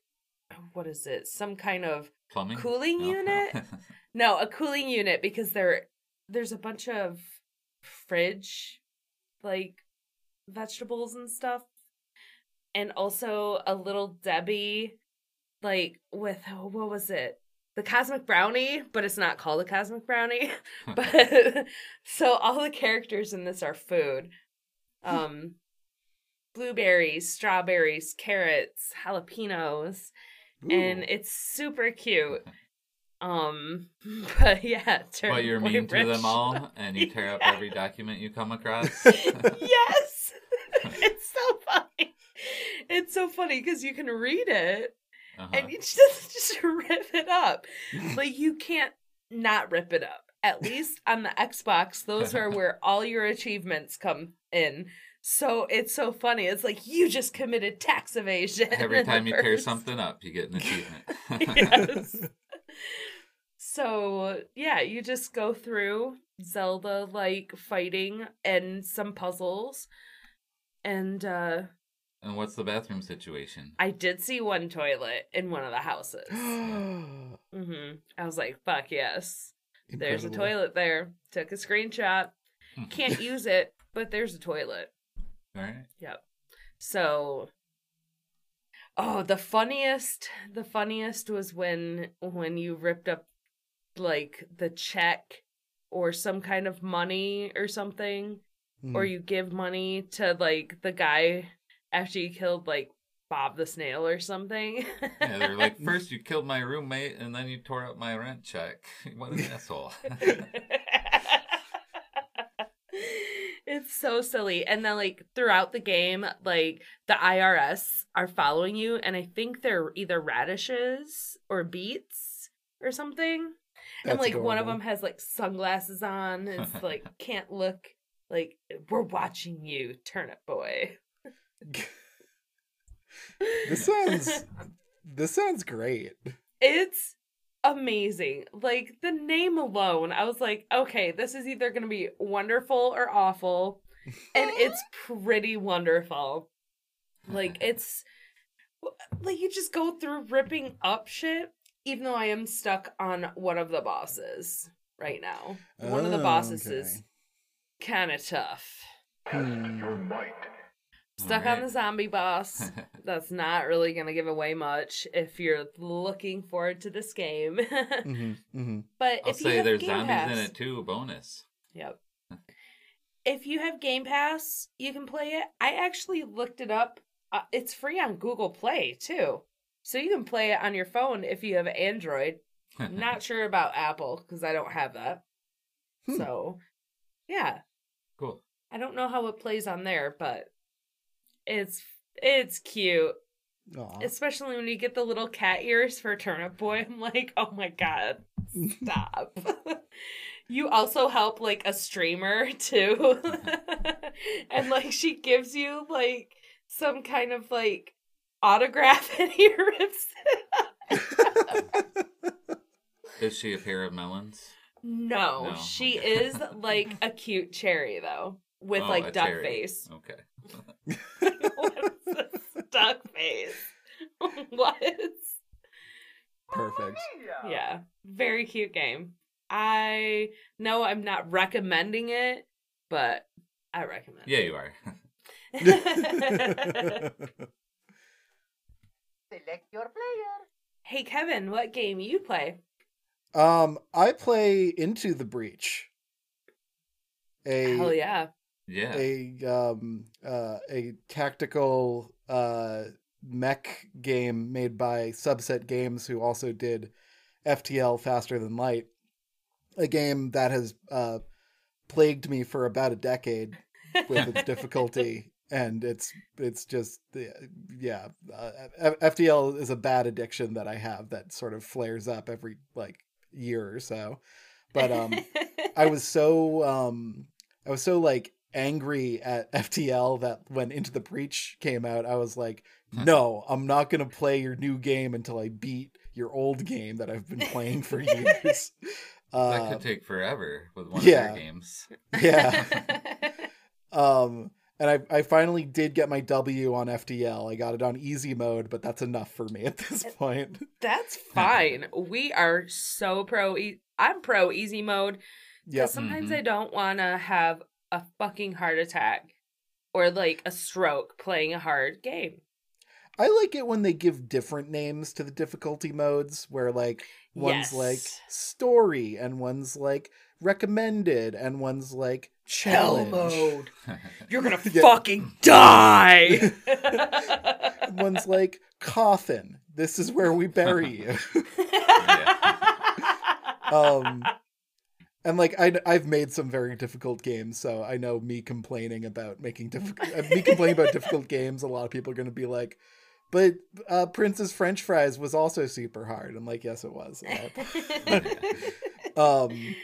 Speaker 4: what is it some kind of
Speaker 3: Plumbing?
Speaker 4: Cooling
Speaker 3: No.
Speaker 4: unit? no a cooling unit because there there's a bunch of fridge like vegetables and stuff and also a little debbie like with what was it the cosmic brownie, but it's not called a cosmic brownie. but so all the characters in this are food. Um blueberries, strawberries, carrots, jalapenos, and it's super cute. Um but yeah, turn
Speaker 3: But you're mean to them all, and you tear up every document you come across.
Speaker 4: yes. it's so funny. It's so funny because you can read it
Speaker 3: Uh-huh.
Speaker 4: and you just just rip it up. But you can't not rip it up. At least on the Xbox, those are where all your achievements come in. So it's so funny. It's like you just committed tax evasion.
Speaker 3: Every time you tear
Speaker 4: first-
Speaker 3: something up, you get an achievement.
Speaker 4: yes. So yeah, you just go through Zelda like fighting and some puzzles. And uh
Speaker 3: and what's the bathroom situation?
Speaker 4: I did see one toilet in one of the houses. hmm I was like, fuck yes. There's a toilet there. Took a screenshot. Can't use it, but there's a toilet.
Speaker 3: All right.
Speaker 4: Yep. So Oh, the funniest the funniest was when when you ripped up like the check or some kind of money or something
Speaker 2: Hmm.
Speaker 4: or you give money to like the guy after you killed like Bob the snail or something.
Speaker 3: Yeah, they're like, first you killed my roommate, and then you tore up my rent check. What an asshole.
Speaker 4: It's so silly. And then like throughout the game, like the IRS are following you and I think they're either radishes or beets or something. and
Speaker 2: That's
Speaker 4: like one of them has like sunglasses on. It's like can't look like we're watching you, turnip boy.
Speaker 2: This sounds. this sounds great.
Speaker 4: It's amazing. Like the name alone, I was like, okay, this is either going to be wonderful or awful. And it's pretty wonderful. Like it's like you just go through ripping up shit even though I am stuck on one of the bosses right now. One of the
Speaker 2: Oh,
Speaker 4: bosses
Speaker 2: okay.
Speaker 4: is kind of tough.
Speaker 2: Hmm.
Speaker 4: Stuck on the zombie boss. That's not really going to give away much if you're looking forward to this game.
Speaker 2: hmm hmm
Speaker 4: But
Speaker 3: I'll
Speaker 4: if you
Speaker 3: say
Speaker 4: have
Speaker 3: there's
Speaker 4: Game
Speaker 3: zombies
Speaker 4: Pass,
Speaker 3: in it too. Bonus.
Speaker 4: Yep. If you have Game Pass, you can play it. I actually looked it up. Uh, it's free on Google Play too, so you can play it on your phone if you have Android. Not sure about Apple because I don't have that.
Speaker 2: Hmm.
Speaker 4: So, yeah,
Speaker 3: cool.
Speaker 4: I don't know how it plays on there, but it's it's cute.
Speaker 2: Aw.
Speaker 4: Especially when you get the little cat ears for Turnip Boy. I'm like, oh my god, stop. you also help like a streamer too. and like she gives you like some kind of like autograph and he rips it.
Speaker 3: Is she a pair of melons?
Speaker 4: No,
Speaker 3: No,
Speaker 4: she is like a cute cherry though. With
Speaker 3: Oh,
Speaker 4: like duck
Speaker 3: cherry.
Speaker 4: face.
Speaker 3: Okay.
Speaker 4: what is this duck face? what?
Speaker 2: Perfect.
Speaker 4: Yeah, very cute game. I know I'm not recommending it, but I recommend.
Speaker 3: Yeah, you are.
Speaker 6: Select your player.
Speaker 4: hey Kevin, what game you play?
Speaker 2: um, I play Into the Breach. A
Speaker 4: Hell yeah!
Speaker 3: Yeah.
Speaker 2: a um uh a tactical uh mech game made by Subset Games who also did FTL Faster Than Light. A game that has uh plagued me for about a decade with its difficulty and it's it's just yeah uh, FTL is a bad addiction that I have that sort of flares up every like year or so. But um I was so um I was so like angry at FTL that when Into the Breach came out, I was like, no, I'm not gonna play your new game until I beat your old game that I've been playing for years.
Speaker 3: that
Speaker 2: Uh,
Speaker 3: could take forever with one
Speaker 2: yeah.
Speaker 3: of their games.
Speaker 2: yeah. um and I, I finally did get my W on FTL. I got it on easy mode, but that's enough for me at this point.
Speaker 4: That's fine. We are so pro. E- I'm pro easy mode because
Speaker 2: Yep.
Speaker 4: sometimes
Speaker 3: Mhm.
Speaker 4: I don't want to have a fucking heart attack or like a stroke playing a hard game.
Speaker 2: I like it when they give different names to the difficulty modes, where like one's like story, and one's like recommended, and one's like
Speaker 4: Hell
Speaker 2: challenge.
Speaker 4: mode. You're gonna
Speaker 2: Yeah.
Speaker 4: fucking die.
Speaker 2: One's like coffin. This is where we bury you. um and like I, I've made some very difficult games, so I know me complaining about making difficult me complaining about difficult games. A lot of people are going to be like, "But uh, Princess French fries was also super hard." I'm like, "Yes, it was." Uh, um,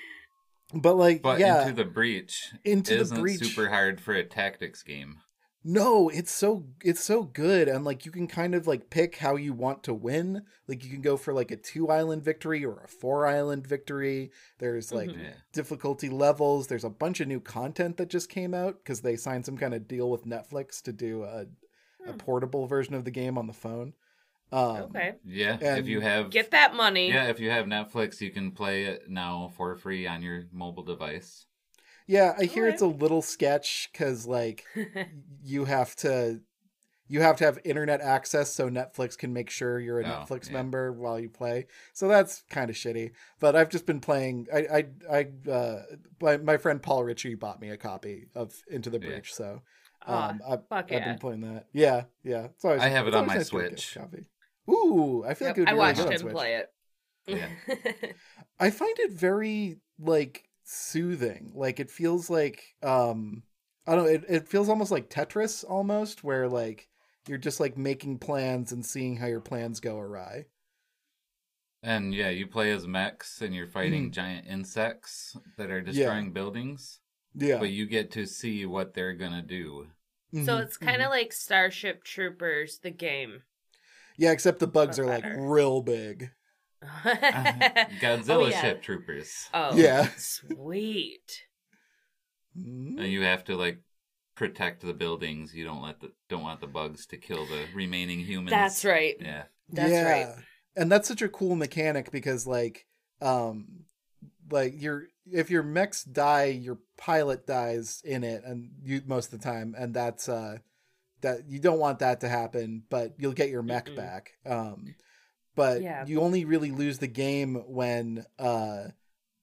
Speaker 2: but like,
Speaker 3: But
Speaker 2: yeah,
Speaker 3: Into the Breach
Speaker 2: Into the
Speaker 3: isn't
Speaker 2: Breach.
Speaker 3: super hard for a tactics game.
Speaker 2: No, it's so it's so good and like you can kind of like pick how you want to win. Like you can go for like a two island victory or a four island victory. There's like
Speaker 4: Mhm.
Speaker 2: Difficulty levels. There's a bunch of new content that just came out because they signed some kind of deal with Netflix to do a, a
Speaker 4: Hmm.
Speaker 2: portable version of the game on the phone. Um,
Speaker 4: okay.
Speaker 3: Yeah, if you have
Speaker 4: Get that money.
Speaker 3: yeah, if you have Netflix, you can play it now for free on your mobile device.
Speaker 2: Yeah, I hear
Speaker 4: Okay.
Speaker 2: it's a little sketch because like you have to you have to have internet access so Netflix can make sure you're a
Speaker 3: Oh,
Speaker 2: Netflix
Speaker 3: yeah.
Speaker 2: member while you play. So that's kind of shitty. But I've just been playing. I I I uh, my, my friend Paul Ritchie bought me a copy of Into the
Speaker 3: Yeah.
Speaker 2: Breach. So
Speaker 4: Aw,
Speaker 2: um, I,
Speaker 4: fuck
Speaker 2: I've
Speaker 4: yeah.
Speaker 2: been playing that. Yeah, yeah. It's always,
Speaker 3: I have it on my
Speaker 2: nice
Speaker 3: Switch.
Speaker 2: Copy. Ooh, I feel like
Speaker 4: Yep,
Speaker 2: it would be
Speaker 4: I
Speaker 2: really
Speaker 4: watched
Speaker 2: good
Speaker 4: him play it. Yeah.
Speaker 2: I find it very like soothing. Like it feels like um I don't know, it, it feels almost like Tetris almost, where like you're just like making plans and seeing how your plans go awry.
Speaker 3: And yeah, you play as mechs and you're fighting
Speaker 2: Mhm.
Speaker 3: giant insects that are destroying buildings,
Speaker 2: Yeah.
Speaker 3: but you get to see what they're gonna do.
Speaker 4: so
Speaker 2: Mhm,
Speaker 4: it's kind of
Speaker 2: mhm.
Speaker 4: like Starship Troopers, the game.
Speaker 2: Yeah, except the bugs
Speaker 4: but
Speaker 2: are like real big.
Speaker 3: Godzilla
Speaker 4: Oh, yeah.
Speaker 3: ship troopers.
Speaker 4: Oh,
Speaker 2: Yeah.
Speaker 4: Sweet.
Speaker 2: Mm.
Speaker 3: And you have to like protect the buildings. You don't let the don't want the bugs to kill the remaining humans.
Speaker 4: That's right.
Speaker 3: Yeah.
Speaker 4: That's right.
Speaker 2: And that's such a cool mechanic because like um like your if your mechs die, your pilot dies in it and you most of the time and that's uh that you don't want that to happen, but you'll get your mech
Speaker 4: Mm-mm.
Speaker 2: back. Um but
Speaker 4: Yeah.
Speaker 2: you only really lose the game when uh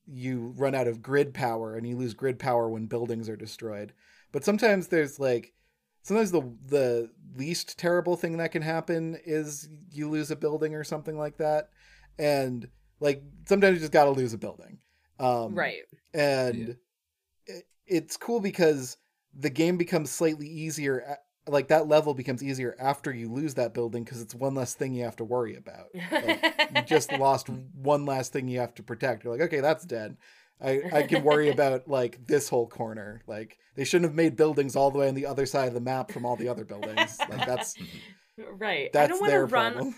Speaker 2: you run out of grid power and you lose grid power when buildings are destroyed. But sometimes there's like sometimes the the least terrible thing that can happen is you lose a building or something like that. And like sometimes you just got to lose a building. Um
Speaker 4: right.
Speaker 2: and it, it's cool because the game becomes slightly easier a- like that level becomes easier after you lose that building because it's one less thing you have to worry about like, you just lost one last thing you have to protect you're like okay that's dead i i can worry about like this whole corner like they shouldn't have made buildings all the way on the other side of the map from all the other buildings like that's
Speaker 4: right. I don't want to run
Speaker 2: problem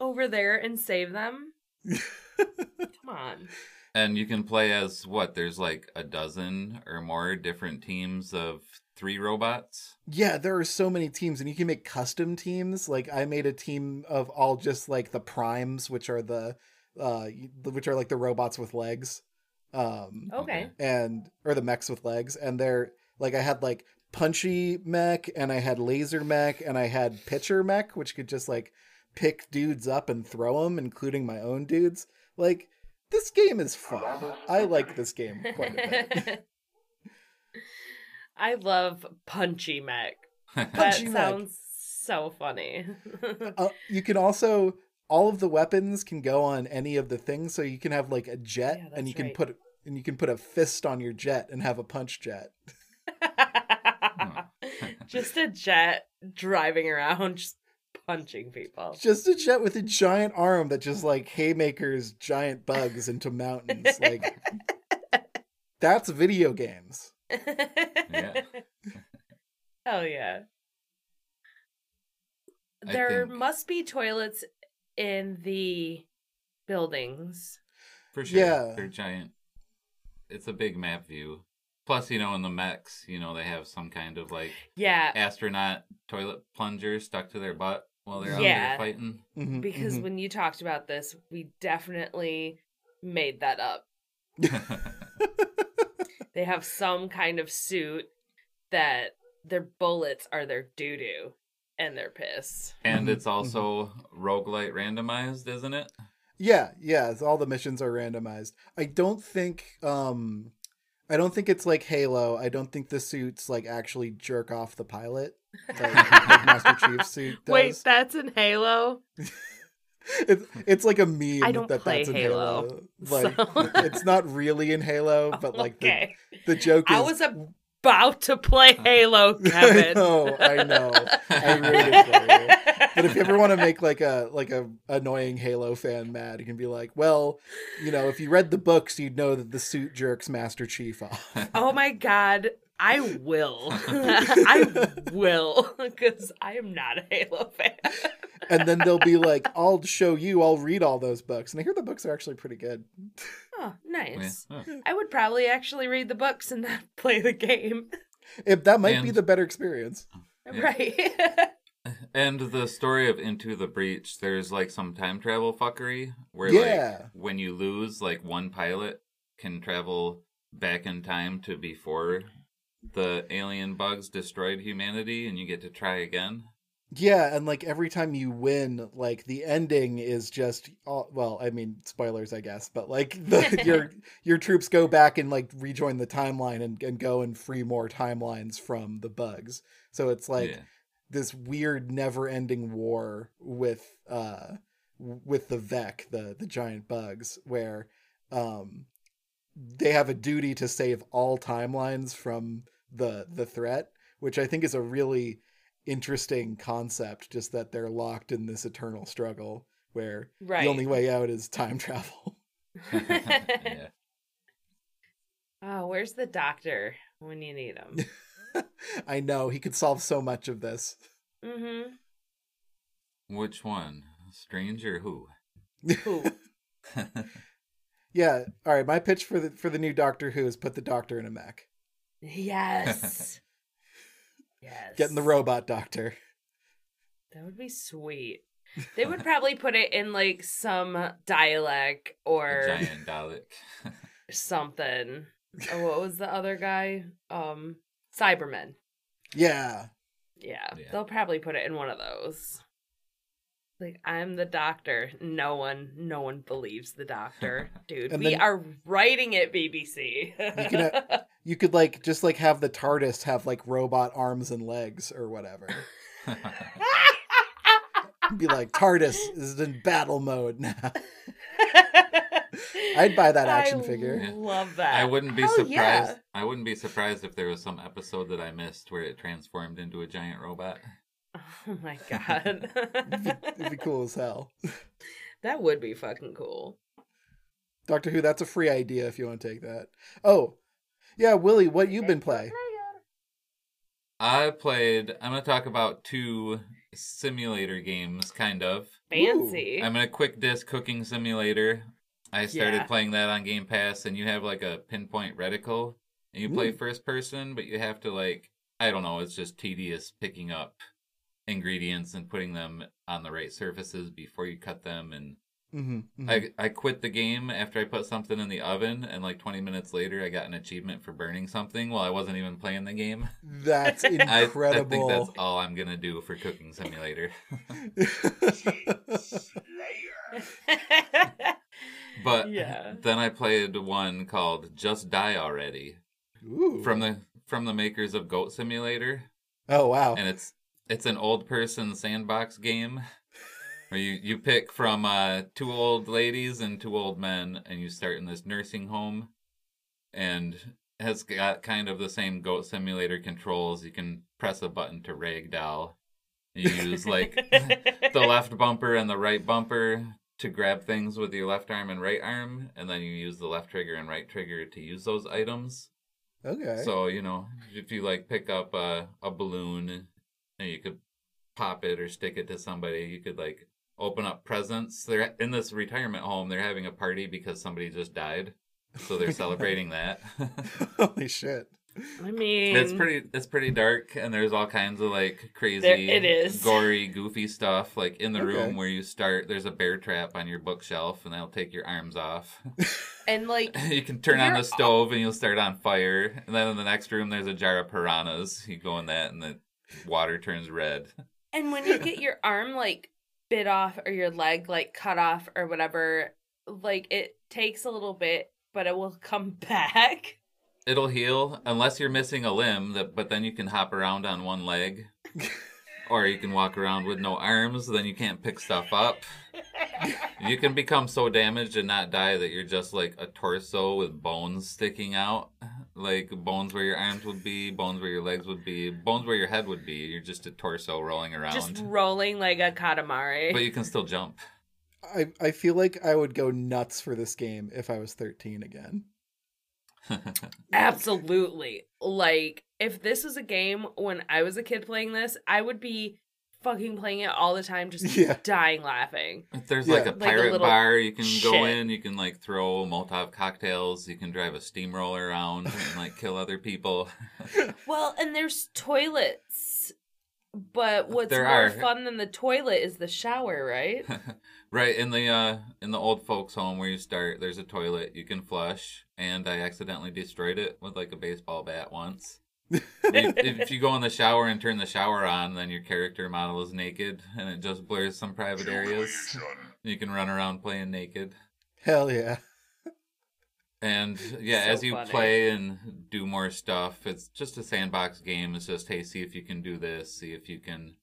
Speaker 4: over there and save them. Come on.
Speaker 3: And you can play as what? There's like a dozen or more different teams of three robots.
Speaker 2: Yeah, there are so many teams, and you can make custom teams. Like I made a team of all just like the primes, which are the uh, which are like the robots with legs, um,
Speaker 4: Okay.
Speaker 2: and or the mechs with legs, and they're like I had like punchy mech, and I had laser mech, and I had pitcher mech, which could just like pick dudes up and throw them, including my own dudes. Like this game is fun. I like this game quite a bit.
Speaker 4: I love Punchy Mech. That
Speaker 2: Punchy Mech.
Speaker 4: sounds so funny.
Speaker 2: Uh, you can also all of the weapons can go on any of the things, so you can have like a jet,
Speaker 4: Yeah,
Speaker 2: and
Speaker 4: that's
Speaker 2: you can put and you can put a fist on your jet and have a punch jet.
Speaker 4: just a jet driving around, just punching people.
Speaker 2: Just a jet with a giant arm that just like haymakers giant bugs into mountains. Like that's video games.
Speaker 3: Yeah.
Speaker 4: Hell yeah.
Speaker 3: I
Speaker 4: There
Speaker 3: think-
Speaker 4: must be toilets in the buildings.
Speaker 3: For sure.
Speaker 2: Yeah.
Speaker 3: They're giant. It's a big map view. Plus, you know, in the mechs, you know, they have some kind of like
Speaker 4: Yeah,
Speaker 3: astronaut toilet plunger stuck to their butt while they're out
Speaker 4: Yeah.
Speaker 3: there fighting.
Speaker 2: Mhm,
Speaker 4: because
Speaker 2: mhm.
Speaker 4: when you talked about this, we definitely made that up. They have some kind of suit that their bullets are their doo doo. and their piss.
Speaker 3: And
Speaker 2: Mhm,
Speaker 3: it's also roguelite randomized, isn't it?
Speaker 2: Yeah, yeah. All the missions are randomized. I don't think um I don't think it's like Halo. I don't think the suits like actually jerk off the pilot. Like, like Master Chief's suit does.
Speaker 4: Wait, that's in Halo.
Speaker 2: it's it's like a meme
Speaker 4: I don't
Speaker 2: that
Speaker 4: play
Speaker 2: that's in
Speaker 4: Halo,
Speaker 2: Halo. Like
Speaker 4: so-
Speaker 2: it's not really in Halo, but like
Speaker 4: okay,
Speaker 2: the the joke is
Speaker 4: I was about to play Halo,
Speaker 2: I
Speaker 4: Kevin.
Speaker 2: know, I know. I it. But if you ever want to make like a like a annoying Halo fan mad, you can be like, well, you know, if you read the books, you'd know that the suit jerks Master Chief off.
Speaker 4: Oh my god, I will. I will because I am not a Halo fan.
Speaker 2: And then they'll be like, I'll show you, I'll read all those books. And I hear the books are actually pretty good.
Speaker 4: Oh, nice.
Speaker 3: Yeah. Oh.
Speaker 4: I would probably actually read the books and not play the game.
Speaker 2: If that might be the better experience.
Speaker 3: Yeah.
Speaker 4: Right.
Speaker 3: And the story of Into the Breach, there's like some time travel fuckery where
Speaker 2: Yeah.
Speaker 3: like when you lose, like one pilot can travel back in time to before the alien bugs destroyed humanity and you get to try again.
Speaker 2: Yeah, and like every time you win, like the ending is just all, well, I mean spoilers, I guess, but like the, your your troops go back and like rejoin the timeline and, and go and free more timelines from the bugs. So it's like
Speaker 3: yeah.
Speaker 2: this weird never-ending war with uh with the Vek, the the giant bugs, where um they have a duty to save all timelines from the the threat, which I think is a really interesting concept. Just that they're locked in this eternal struggle where
Speaker 4: right.
Speaker 2: the only way out is time travel.
Speaker 3: yeah.
Speaker 4: oh, where's the doctor when you need him?
Speaker 2: I know he could solve so much of this.
Speaker 4: mm-hmm.
Speaker 3: Which one? Strange or who?
Speaker 4: Who?
Speaker 2: Yeah. All right. My pitch for the for the new Doctor Who is put the Doctor in a mech.
Speaker 4: Yes. yes.
Speaker 2: Get in the robot Doctor.
Speaker 4: That would be sweet. They would probably put it in like some dialect
Speaker 3: A
Speaker 4: or
Speaker 3: giant Dalek.
Speaker 4: something. Oh, what was the other guy? Um, Cybermen.
Speaker 2: Yeah.
Speaker 4: Yeah,
Speaker 3: Yeah.
Speaker 4: they'll probably put it in one of those. Like I'm the doctor. No one, no one believes the doctor, dude. We
Speaker 2: then-
Speaker 4: are writing it, BBC.
Speaker 2: You can, uh, You could like just like have the TARDIS have like robot arms and legs or whatever. Be like TARDIS is in battle mode now. I'd buy that action
Speaker 4: I
Speaker 2: figure.
Speaker 4: Love that.
Speaker 3: I wouldn't be
Speaker 4: Hell
Speaker 3: surprised.
Speaker 4: yeah.
Speaker 3: I wouldn't be surprised if there was some episode that I missed where it transformed into a giant robot.
Speaker 4: Oh my god.
Speaker 2: It'd be cool as hell.
Speaker 4: that would be fucking cool.
Speaker 2: Doctor Who, that's a free idea if you want to take that. Oh, yeah, Willie, what you been playing?
Speaker 3: I played. I'm going to talk about two simulator games, kind of.
Speaker 4: Fancy.
Speaker 3: I'm in a quick disc cooking simulator. I started
Speaker 4: Yeah.
Speaker 3: playing that on Game Pass, and you have like a pinpoint reticle, and you play
Speaker 2: Ooh.
Speaker 3: first person, but you have to like I don't know. It's just tedious picking up ingredients and putting them on the right surfaces before you cut them. And
Speaker 2: Mm-hmm,
Speaker 3: I I quit the game after I put something in the oven, and like 20 minutes later, I got an achievement for burning something while I wasn't even playing the game.
Speaker 2: That's
Speaker 3: I, I think that's all I'm gonna do for Cooking Simulator. But
Speaker 4: Yeah.
Speaker 3: then I played one called Just Die Already
Speaker 2: Ooh.
Speaker 3: from the from the makers of Goat Simulator,
Speaker 2: Oh wow.
Speaker 3: and it's it's an old person sandbox game where you you pick from uh, two old ladies and two old men, and you start in this nursing home, and has got kind of the same Goat Simulator controls. You can press a button to ragdoll. You use like the left bumper and the right bumper to grab things with your left arm and right arm, and then you use the left trigger and right trigger to use those items.
Speaker 2: Okay.
Speaker 3: So you know, if you like pick up a a balloon and you could pop it or stick it to somebody, you could like open up presents. They're in this retirement home. They're having a party because somebody just died, so they're celebrating that.
Speaker 2: Holy shit.
Speaker 4: I mean,
Speaker 3: It's pretty. It's pretty dark, and there's all kinds of like crazy,
Speaker 4: There- it is.
Speaker 3: gory, goofy stuff. Like in the
Speaker 2: Okay.
Speaker 3: room where you start, there's a bear trap on your bookshelf, and they'll take your arms off.
Speaker 4: and like
Speaker 3: you can turn on
Speaker 4: You're-
Speaker 3: the stove, and you'll start on fire. And then in the next room, there's a jar of piranhas. You go in that, and the water turns red.
Speaker 4: And when you get your arm like bit off or your leg like cut off or whatever, like it takes a little bit, but it will come back.
Speaker 3: It'll heal unless you're missing a limb, that but then you can hop around on one leg. or you can walk around with no arms, then you can't pick stuff up. You can become so damaged and not die that you're just like a torso with bones sticking out. Like bones where your arms would be, bones where your legs would be, bones where your head would be. You're just a torso rolling around.
Speaker 4: Just rolling like a katamari.
Speaker 3: But you can still jump.
Speaker 2: I, I feel like I would go nuts for this game if I was 13 again.
Speaker 4: Absolutely. Like, if this was a game when I was a kid playing this, I would be fucking playing it all the time, just
Speaker 2: Yeah.
Speaker 4: dying laughing.
Speaker 3: There's
Speaker 2: Yeah.
Speaker 3: like a
Speaker 4: Like a
Speaker 3: pirate bar you can go in. You can like throw Molotov cocktails. You can drive a steamroller around and like kill other people.
Speaker 4: Well, and there's toilets. But what's
Speaker 3: There
Speaker 4: more
Speaker 3: are.
Speaker 4: fun than the toilet is the shower, right?
Speaker 3: right in the uh in the old folks home where you start, there's a toilet you can flush, and I accidentally destroyed it with like a baseball bat once. You- if you go in the shower and turn the shower on, then your character model is naked, and it just blurs some private areas. You can run around playing naked.
Speaker 2: Hell yeah.
Speaker 3: And yeah,
Speaker 4: So
Speaker 3: as you
Speaker 4: funny.
Speaker 3: play and do more stuff, it's just a sandbox game. It's just, hey, see if you can do this, see if you can,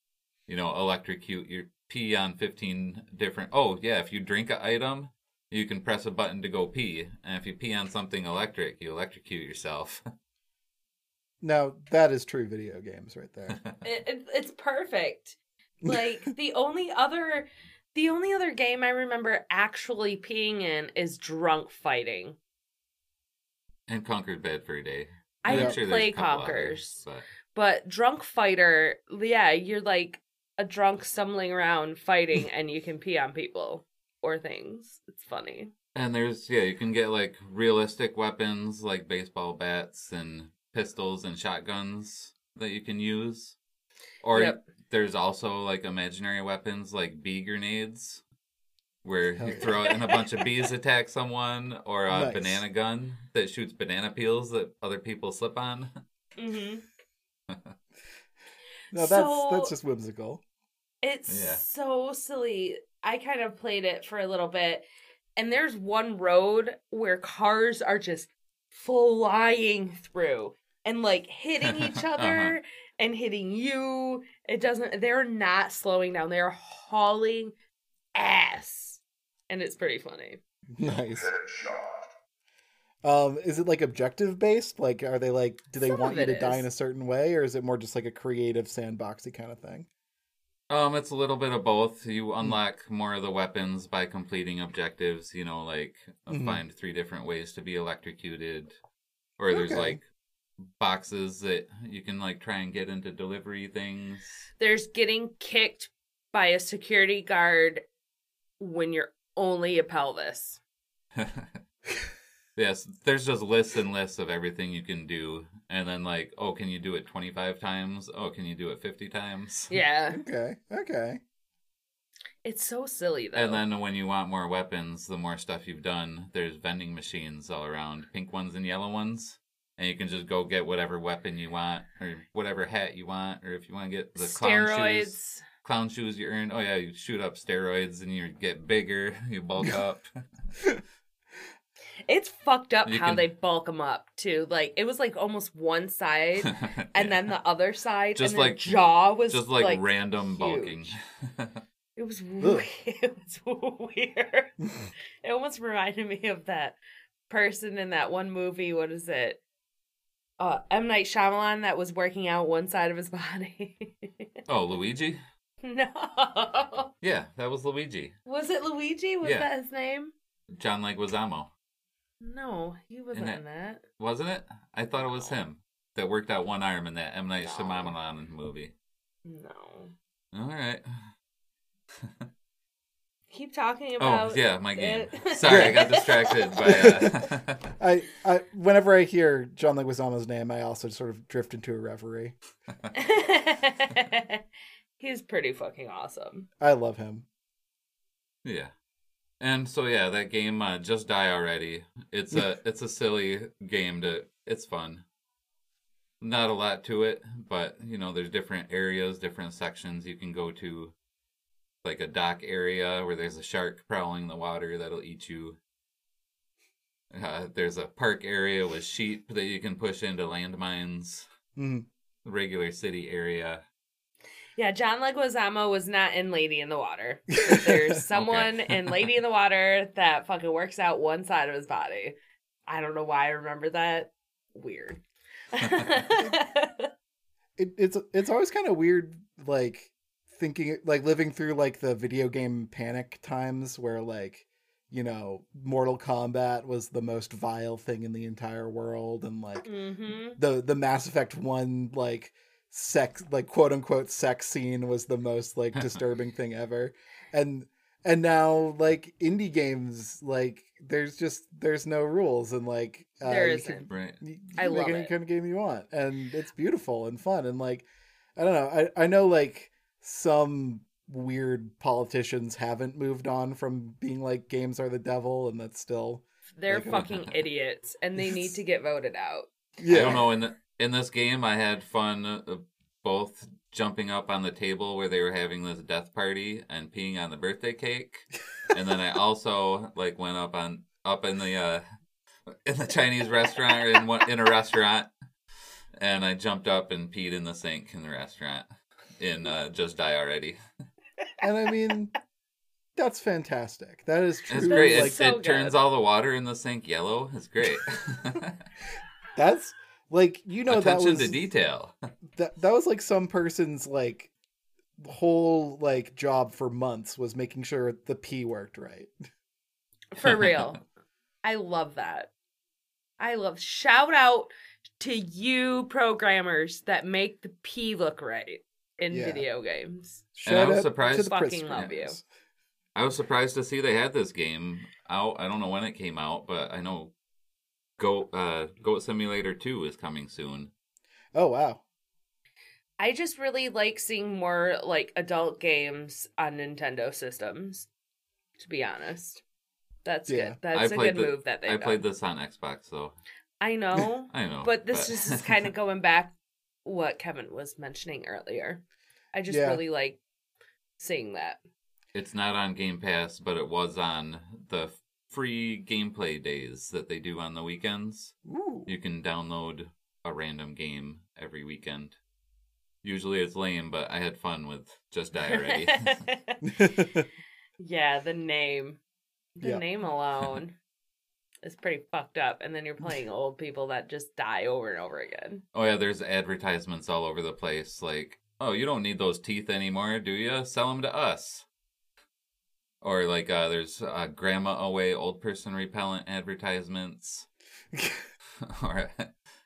Speaker 3: you know, electrocute your pee on 15 different. Oh, yeah, if you drink an item, you can press a button to go pee. And if you pee on something electric, you electrocute yourself.
Speaker 2: Now, that is true video games right there.
Speaker 4: it, it, it's perfect. Like the only other the only other game I remember actually peeing in is drunk fighting.
Speaker 3: and Conker's Bad Fur Day.
Speaker 4: I
Speaker 3: I'm sure there's
Speaker 4: play
Speaker 3: a couple others, but
Speaker 4: But drunk fighter, yeah, you're like a drunk stumbling around fighting and you can pee on people or things. It's funny.
Speaker 3: And there's yeah, you can get like realistic weapons like baseball bats and pistols and shotguns that you can use. Or
Speaker 4: Yep.
Speaker 3: there's also like imaginary weapons like bee grenades where you
Speaker 2: yeah.
Speaker 3: throw it and a bunch of bees attack someone or a
Speaker 2: Nice.
Speaker 3: banana gun that shoots banana peels that other people slip on.
Speaker 4: hmm
Speaker 2: No, that's
Speaker 4: So-
Speaker 2: that's just whimsical.
Speaker 4: It's
Speaker 3: Yeah.
Speaker 4: so silly. I kind of played it for a little bit, and there's one road where cars are just flying through and like hitting each other and hitting you. It doesn't, they're not slowing down, they're hauling ass. And it's pretty funny.
Speaker 2: Nice. Um, is it like objective based? Like, are they like, do they
Speaker 4: Some
Speaker 2: want you
Speaker 4: it
Speaker 2: to die in a certain way, or is it more just like a creative sandboxy kind of thing?
Speaker 3: Um, it's a little bit of both. You
Speaker 2: Hmm.
Speaker 3: unlock more of the weapons by completing objectives. You know, like uh,
Speaker 2: Mhm.
Speaker 3: find three different ways to be electrocuted, or there's like boxes that you can like try and get into delivery things.
Speaker 4: There's getting kicked by a security guard when you're only a pelvis.
Speaker 3: yes, there's just lists and lists of everything you can do, and then like, oh, can you do it 25 times? Oh, can you do it 50 times?
Speaker 4: Yeah.
Speaker 2: Okay, okay.
Speaker 4: It's so silly though.
Speaker 3: And then when you want more weapons, the more stuff you've done, there's vending machines all around, pink ones and yellow ones. And you can just go get whatever weapon you want, or whatever hat you want, or if you want to get the clown shoes,
Speaker 4: steroids.
Speaker 3: clown shoes you earn. Oh yeah, you shoot up steroids and you get bigger, you bulk up.
Speaker 4: It's fucked up
Speaker 3: You
Speaker 4: how
Speaker 3: can-
Speaker 4: they bulk them up too. Like it was like almost one side, and then the other side,
Speaker 3: Just
Speaker 4: and their
Speaker 3: like-
Speaker 4: jaw was
Speaker 3: just like,
Speaker 4: like
Speaker 3: random bulking.
Speaker 4: huge. It was weird. It was weird. it almost reminded me of that person in that one movie. What is it? Uh, M Night Shyamalan that was working out one side of his body.
Speaker 3: oh, Luigi?
Speaker 4: no,
Speaker 3: Yeah, that was Luigi.
Speaker 4: was it Luigi? Was
Speaker 3: Yeah.
Speaker 4: that his name?
Speaker 3: John Leguizamo,
Speaker 4: No, he wasn't
Speaker 3: that-
Speaker 4: in that.
Speaker 3: wasn't it? I thought it was him that worked out one arm in that M Night Shyamalan movie.
Speaker 4: No.
Speaker 3: All right.
Speaker 4: Keep talking about.
Speaker 3: Oh
Speaker 4: about.
Speaker 3: yeah, my game.
Speaker 4: it.
Speaker 3: Sorry, I got distracted by. Uh...
Speaker 2: I, I, whenever I hear John Leguizamo's name, I also sort of drift into a reverie.
Speaker 4: He's pretty fucking awesome.
Speaker 2: I love him.
Speaker 3: yeah, and so yeah, that game uh, just die already. It's a it's a silly game to. It's fun. not a lot to it, but you know, there's different areas, different sections you can go to. Like a dock area where there's a shark prowling the water that'll eat you. Uh, there's a park area with sheep that you can push into landmines.
Speaker 2: Mhm.
Speaker 3: Regular city area.
Speaker 4: Yeah, John Leguizamo was not in Lady in the Water. There's someone in Lady in the Water that fucking works out one side of his body. I don't know why I remember that. Weird.
Speaker 2: it, it's it's always kind of weird like thinking like living through like the video game panic times where like you know mortal kombat was the most vile thing in the entire world and like
Speaker 4: hmm
Speaker 2: the the mass effect 1 like sex like quote unquote sex scene was the most like disturbing thing ever and and now like indie games like there's just there's no rules and like uh,
Speaker 4: There
Speaker 2: you
Speaker 4: isn't.
Speaker 2: can-
Speaker 3: Right.
Speaker 2: you, you
Speaker 4: I
Speaker 2: can make
Speaker 4: love
Speaker 2: any
Speaker 4: it.
Speaker 2: kind of game you want and it's beautiful and fun and like i don't know i, I know like some weird politicians haven't moved on from being like games are the devil and that's still
Speaker 4: They're
Speaker 2: Like-
Speaker 4: fucking idiots and they need to get voted out.
Speaker 2: yeah
Speaker 3: I don't know. In the, in this game, I had fun uh, both jumping up on the table where they were having this death party and peeing on the birthday cake, and then I also like went up on up in the uh, in the Chinese restaurant or in one, in a restaurant, and I jumped up and peed in the sink in the restaurant in uh, Just Die Already.
Speaker 2: and i mean that's fantastic that is true
Speaker 3: It's great.
Speaker 2: like
Speaker 3: it,
Speaker 4: so
Speaker 3: it turns all the water in the sink yellow. It's great.
Speaker 2: that's like you know that
Speaker 3: Attention
Speaker 2: was
Speaker 3: to detail.
Speaker 2: that that was like some person's like whole like job for months was making sure the p worked right
Speaker 4: For real. I love that. I love shout out to you programmers that make the P look right in
Speaker 2: Yeah.
Speaker 4: video games.
Speaker 3: And I was
Speaker 2: out to
Speaker 3: surprised-
Speaker 2: the
Speaker 4: Fucking
Speaker 2: Prince
Speaker 4: love you.
Speaker 3: I was surprised to see they had this game out. I don't know when it came out, but I know Goat uh, Goat Simulator Two is coming soon.
Speaker 2: oh wow
Speaker 4: I just really like seeing more like adult games on Nintendo systems. To be honest, that's
Speaker 2: Yeah.
Speaker 4: good. That's
Speaker 3: I
Speaker 4: a good
Speaker 3: the-
Speaker 4: move that they
Speaker 3: I played this on Xbox, so
Speaker 4: I know,
Speaker 3: I know.
Speaker 4: but this just is kind of going back what Kevin was mentioning earlier. I just
Speaker 2: Yeah.
Speaker 4: really like seeing that.
Speaker 3: it's not on Game Pass, but it was on the free gameplay days that they do on the weekends.
Speaker 2: Ooh.
Speaker 3: You can download a random game every weekend. Usually it's lame, but I had fun with Just Die Already.
Speaker 4: yeah, the name. The
Speaker 2: Yeah.
Speaker 4: name alone is pretty fucked up. And then you're playing old people that just die over and over again.
Speaker 3: Oh yeah, there's advertisements all over the place. Like, oh, you don't need those teeth anymore, do you? Sell them to us. Or like, uh, there's uh, grandma away old person repellent advertisements, or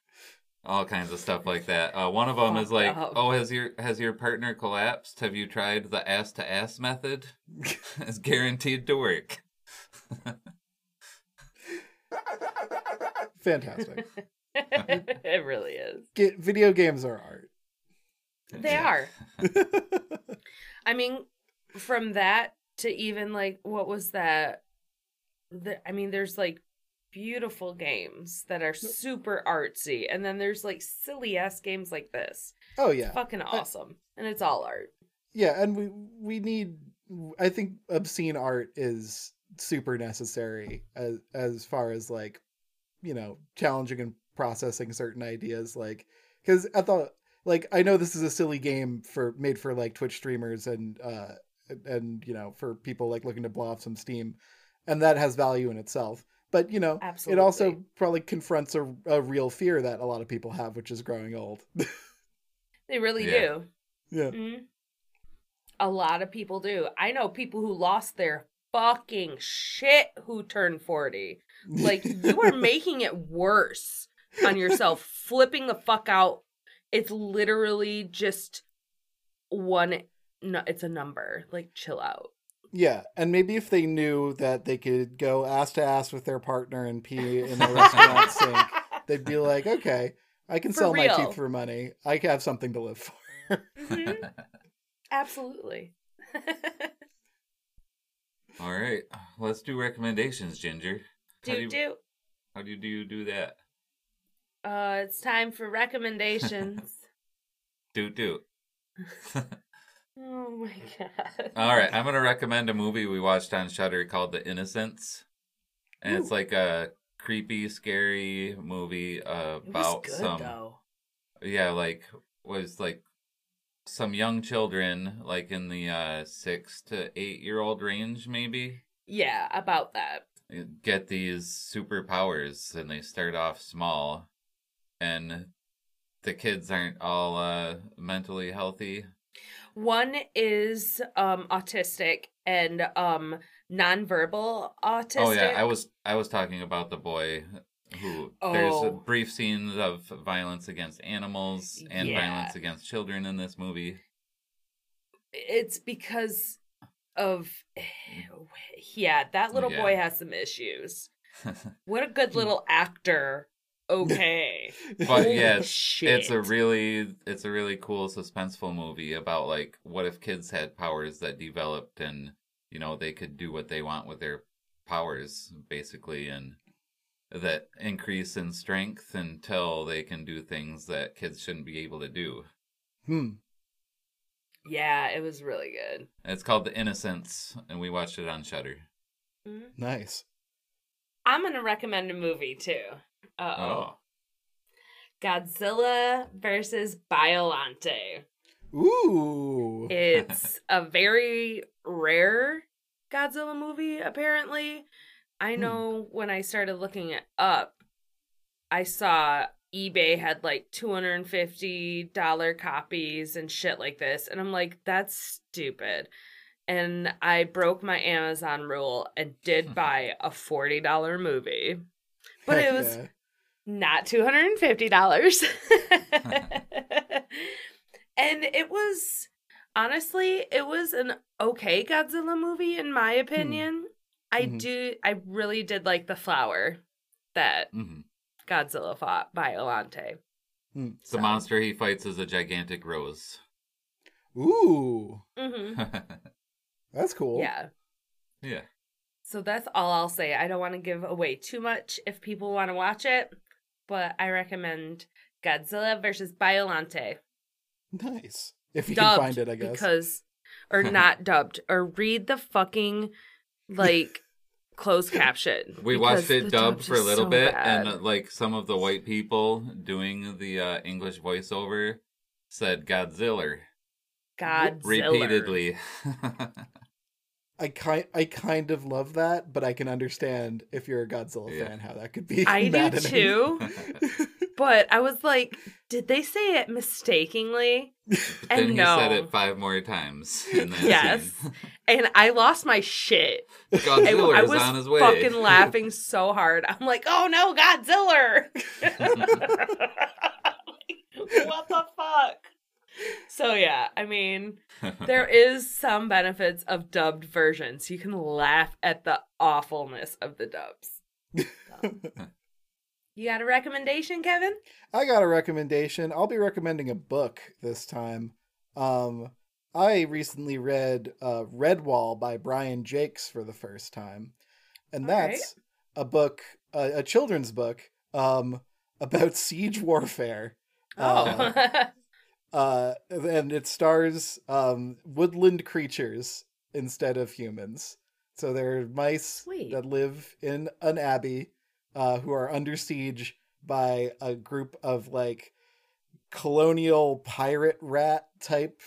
Speaker 3: all kinds of stuff like that. Uh, one of them is like,
Speaker 4: up.
Speaker 3: oh, has your has your partner collapsed? Have you tried the ass to ass method? it's guaranteed to work.
Speaker 2: fantastic
Speaker 4: it really is.
Speaker 2: Get, video games are art
Speaker 4: They
Speaker 3: Yeah.
Speaker 4: are. I mean, from that to even like what was that? The, I mean, there's like beautiful games that are super artsy, and then there's like silly ass games like this.
Speaker 2: oh
Speaker 4: It's
Speaker 2: yeah
Speaker 4: fucking awesome, and it's all art.
Speaker 2: yeah and we we need i think obscene art is super necessary as as far as like you know challenging and processing certain ideas like because i thought like i know this is a silly game for made for like twitch streamers and uh and you know for people like looking to blow off some steam and that has value in itself but you know
Speaker 4: Absolutely.
Speaker 2: it also probably confronts a, a real fear that a lot of people have which is growing old
Speaker 4: They really
Speaker 3: Yeah.
Speaker 4: do.
Speaker 2: yeah
Speaker 4: Mhm. A lot of people do. I know people who lost their fucking shit who turned 40. Like, you are making it worse on yourself, flipping the fuck out. It's literally just one, no, it's a number. Like, chill out.
Speaker 2: Yeah, and maybe if they knew that they could go ass to ass with their partner and pee in the restaurant sink, they'd be like, okay, I can
Speaker 4: For
Speaker 2: sell my teeth for money. I have something to live for.
Speaker 4: Mhm. Absolutely.
Speaker 3: All right, let's do recommendations, Ginger. How do
Speaker 4: do
Speaker 3: you,
Speaker 4: do.
Speaker 3: how do you do, do that?
Speaker 4: Uh, it's time for recommendations.
Speaker 3: do do.
Speaker 4: oh my god.
Speaker 3: All right, I'm gonna recommend a movie we watched on Shudder called The Innocents, and it's like a creepy, scary movie about
Speaker 4: good
Speaker 3: some
Speaker 4: though.
Speaker 3: yeah, like was like some young children, like in the uh, six to eight year old range, maybe
Speaker 4: Yeah, about that.
Speaker 3: get these superpowers, and they start off small, and the kids aren't all uh, mentally healthy.
Speaker 4: One is um autistic and um nonverbal autistic.
Speaker 3: Oh yeah, I was I was talking about the boy who there's a
Speaker 4: Oh.
Speaker 3: brief scenes of violence against animals and
Speaker 4: Yeah.
Speaker 3: violence against children in this movie.
Speaker 4: It's because of yeah, that little
Speaker 3: Yeah.
Speaker 4: boy has some issues. What a good hmm. little actor. Okay.
Speaker 3: but yeah,
Speaker 4: shit.
Speaker 3: it's a really it's a really cool suspenseful movie about like what if kids had powers that developed and you know they could do what they want with their powers basically and that increase in strength until they can do things that kids shouldn't be able to do.
Speaker 2: Hmm.
Speaker 4: Yeah, it was really good.
Speaker 3: It's called The Innocents, and we watched it on Shudder.
Speaker 4: Mhm.
Speaker 2: Nice.
Speaker 4: I'm gonna recommend a movie too. Uh oh.
Speaker 3: Oh.
Speaker 4: Godzilla versus Biollante.
Speaker 2: Ooh.
Speaker 4: It's a very rare Godzilla movie, apparently. I
Speaker 2: Hmm.
Speaker 4: know when I started looking it up, I saw eBay had like $250 copies and shit like this. And I'm like, that's stupid. And I broke my Amazon rule and did buy a $40 movie. But
Speaker 2: Heck
Speaker 4: it was
Speaker 2: yeah.
Speaker 4: not two hundred and fifty dollars. and it was honestly, it was an okay Godzilla movie in my opinion. I
Speaker 2: Mhm.
Speaker 4: do, I really did like the flower that
Speaker 3: hmm
Speaker 4: Godzilla fought Biollante.
Speaker 2: Hmm.
Speaker 3: The monster he fights is a gigantic rose.
Speaker 2: Ooh.
Speaker 4: hmm
Speaker 2: That's cool.
Speaker 4: Yeah.
Speaker 3: yeah.
Speaker 4: So that's all I'll say. I don't want to give away too much if people want to watch it, but I recommend Godzilla versus Biollante.
Speaker 2: Nice. If you
Speaker 4: dubbed
Speaker 2: can find it, I guess.
Speaker 4: because or not dubbed or read the fucking like closed caption.
Speaker 3: We watched it dubbed for a little
Speaker 4: so
Speaker 3: bit,
Speaker 4: bad.
Speaker 3: and like some of the white people doing the uh, English voiceover said Godzilla
Speaker 4: Godzilla
Speaker 3: repeatedly.
Speaker 2: I kind I kind of love that, but I can understand if you're a Godzilla
Speaker 3: Yeah.
Speaker 2: fan how that could be.
Speaker 4: I do
Speaker 2: maddening.
Speaker 4: too, but I was like, did they say it mistakenly?
Speaker 3: then
Speaker 4: And
Speaker 3: he
Speaker 4: no.
Speaker 3: said it five more times. In that
Speaker 4: Yes.
Speaker 3: scene.
Speaker 4: And I lost my shit. I,
Speaker 3: Godzilla
Speaker 4: I
Speaker 3: is
Speaker 4: was
Speaker 3: on his way.
Speaker 4: fucking laughing so hard. I'm like, oh no, Godzilla! what the fuck? So yeah, I mean, there is some benefits of dubbed versions. You can laugh at the awfulness of the dubs. You got a recommendation, Kevin?
Speaker 2: I got a recommendation. I'll be recommending a book this time. Um, I recently read uh, Redwall by Brian Jacques for the first time, and
Speaker 4: All right.
Speaker 2: that's a book, a, a children's book, um, about siege warfare.
Speaker 4: Oh,
Speaker 2: Uh, and it stars um, woodland creatures instead of humans. So there are mice
Speaker 4: Sweet.
Speaker 2: that live in an abbey uh, who are under siege by a group of like colonial pirate rat type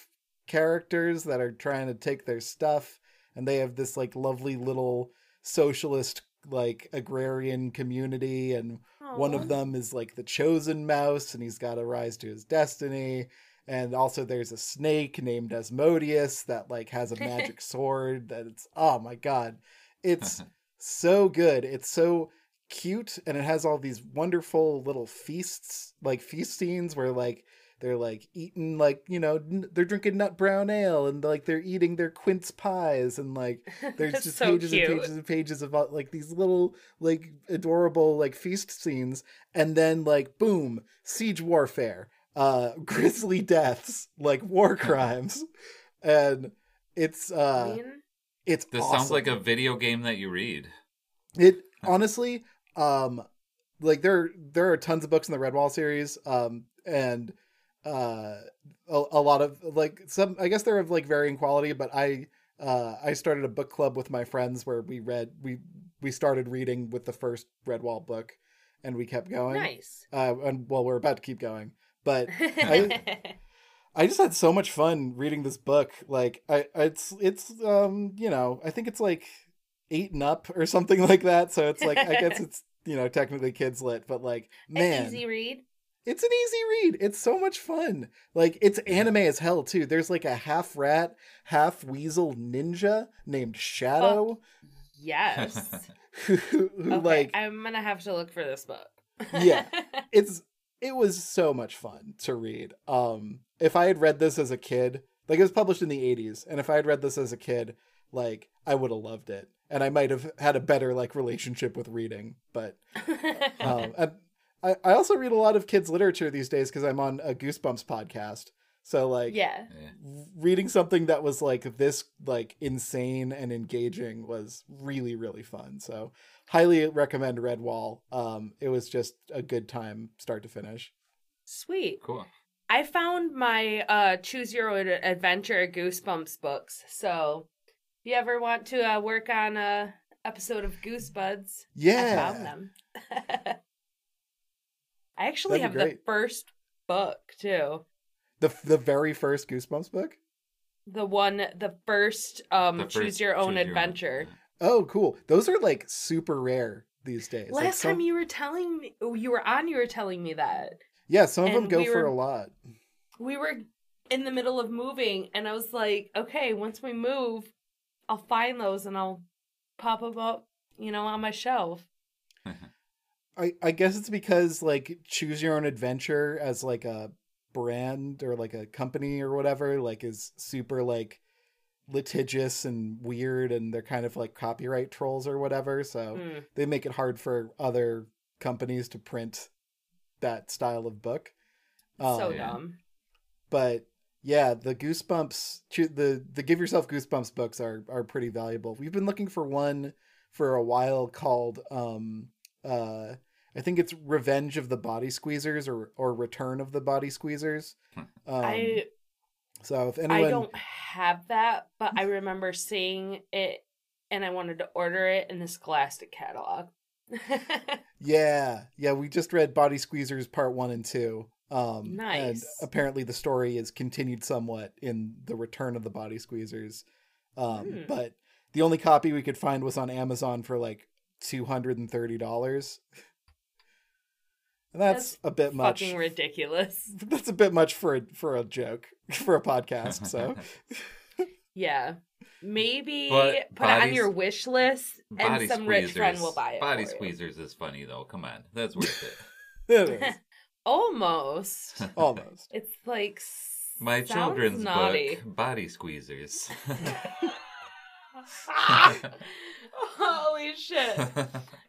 Speaker 2: characters that are trying to take their stuff. And they have this like lovely little socialist like agrarian community and one of them is like the chosen mouse, and he's got to rise to his destiny. And also, there's a snake named Asmodeus that like has a magic sword. That it's oh my god, it's so good. It's so cute, and it has all these wonderful little feasts, like feast scenes where like they're like eating like you know n- they're drinking nut brown ale and like they're eating their quince pies and like there's just
Speaker 4: so
Speaker 2: pages
Speaker 4: cute.
Speaker 2: and pages and pages about like these little like adorable like feast scenes and then like boom siege warfare uh grisly deaths like war crimes and it's
Speaker 4: I
Speaker 2: uh
Speaker 4: mean,
Speaker 2: it's
Speaker 3: This sounds like a video game that you read.
Speaker 2: it honestly um like there there are tons of books in the Redwall series, um, and uh, a, a lot of like some. I guess they're of like varying quality, but I uh, I started a book club with my friends where we read we we started reading with the first Redwall book, and we kept going.
Speaker 4: Nice.
Speaker 2: Uh, and well, we're about to keep going, but I just had so much fun reading this book. Like I, it's it's um you know I think it's like and up or something like that. So it's like I guess it's you know technically kids lit, but like man,
Speaker 4: An easy read.
Speaker 2: it's an easy read. It's so much fun. Like it's anime as hell too. There's like a half rat, half weasel ninja named Shadow
Speaker 4: Yes.
Speaker 2: who, who
Speaker 4: okay,
Speaker 2: like
Speaker 4: I'm gonna have to look for this book.
Speaker 2: Yeah. it's it was so much fun to read. Um if I had read this as a kid, like it was published in the 80s, and if I had read this as a kid, like I would have loved it. And I might have had a better like relationship with reading, but um I, I also read a lot of kids literature these days because I'm on a Goosebumps podcast. So like
Speaker 4: yeah.
Speaker 3: Yeah.
Speaker 2: reading something that was like this like insane and engaging was really really fun so highly recommend redwall um it was just a good time start to finish
Speaker 4: Sweet.
Speaker 3: Cool.
Speaker 4: I found my uh choose your own adventure Goosebumps books. So if you ever want to uh, work on a episode of Goosebuds, I
Speaker 2: yeah.
Speaker 4: found them. I actually
Speaker 2: That'd
Speaker 4: have the first book too.
Speaker 2: the the very first goosebumps book?
Speaker 4: The one, the first um
Speaker 3: The
Speaker 4: choose your own
Speaker 3: choose your
Speaker 4: adventure.
Speaker 2: oh cool. Those are like super rare these days. Like
Speaker 4: Last
Speaker 2: some,
Speaker 4: time you were telling me, you were on, you were telling me that.
Speaker 2: Yeah some of them go
Speaker 4: we
Speaker 2: for
Speaker 4: were-
Speaker 2: a lot.
Speaker 4: we were in the middle of moving, and I was like, okay, once we move, I'll find those and I'll pop them up, you know, on my shelf.
Speaker 2: I, I guess it's because like choose your own adventure as like a brand or like a company or whatever like is super like litigious and weird and they're kind of like copyright trolls or whatever so
Speaker 4: Mm.
Speaker 2: they make it hard for other companies to print that style of book
Speaker 4: so
Speaker 2: Um,
Speaker 3: yeah.
Speaker 4: dumb.
Speaker 2: but yeah the goosebumps the the give yourself goosebumps books are are pretty valuable. We've been looking for one for a while called um uh i think it's revenge of the body squeezers or or return of the body squeezers. Um,
Speaker 4: I
Speaker 2: so if anyone
Speaker 4: I don't have that, but I remember seeing it, and I wanted to order it in the Scholastic catalog.
Speaker 2: yeah yeah we just read body squeezers part one and two um and
Speaker 4: Nice.
Speaker 2: apparently the story is continued somewhat in the return of the body squeezers um
Speaker 4: Hmm.
Speaker 2: but the only copy we could find was on amazon for like $230 and that's,
Speaker 4: That's
Speaker 2: a bit much
Speaker 4: Fucking ridiculous.
Speaker 2: that's a bit much for a for a joke for a podcast so
Speaker 4: Yeah. Maybe
Speaker 3: But
Speaker 4: put it on your wish list, and
Speaker 3: Body
Speaker 4: some rich friend will buy it.
Speaker 3: Body
Speaker 4: for you.
Speaker 3: squeezers is funny though. Come on, that's worth it.
Speaker 2: it is
Speaker 4: Almost.
Speaker 2: almost
Speaker 4: It's like
Speaker 3: My children's
Speaker 4: naughty.
Speaker 3: book, Body Squeezers.
Speaker 4: Holy shit.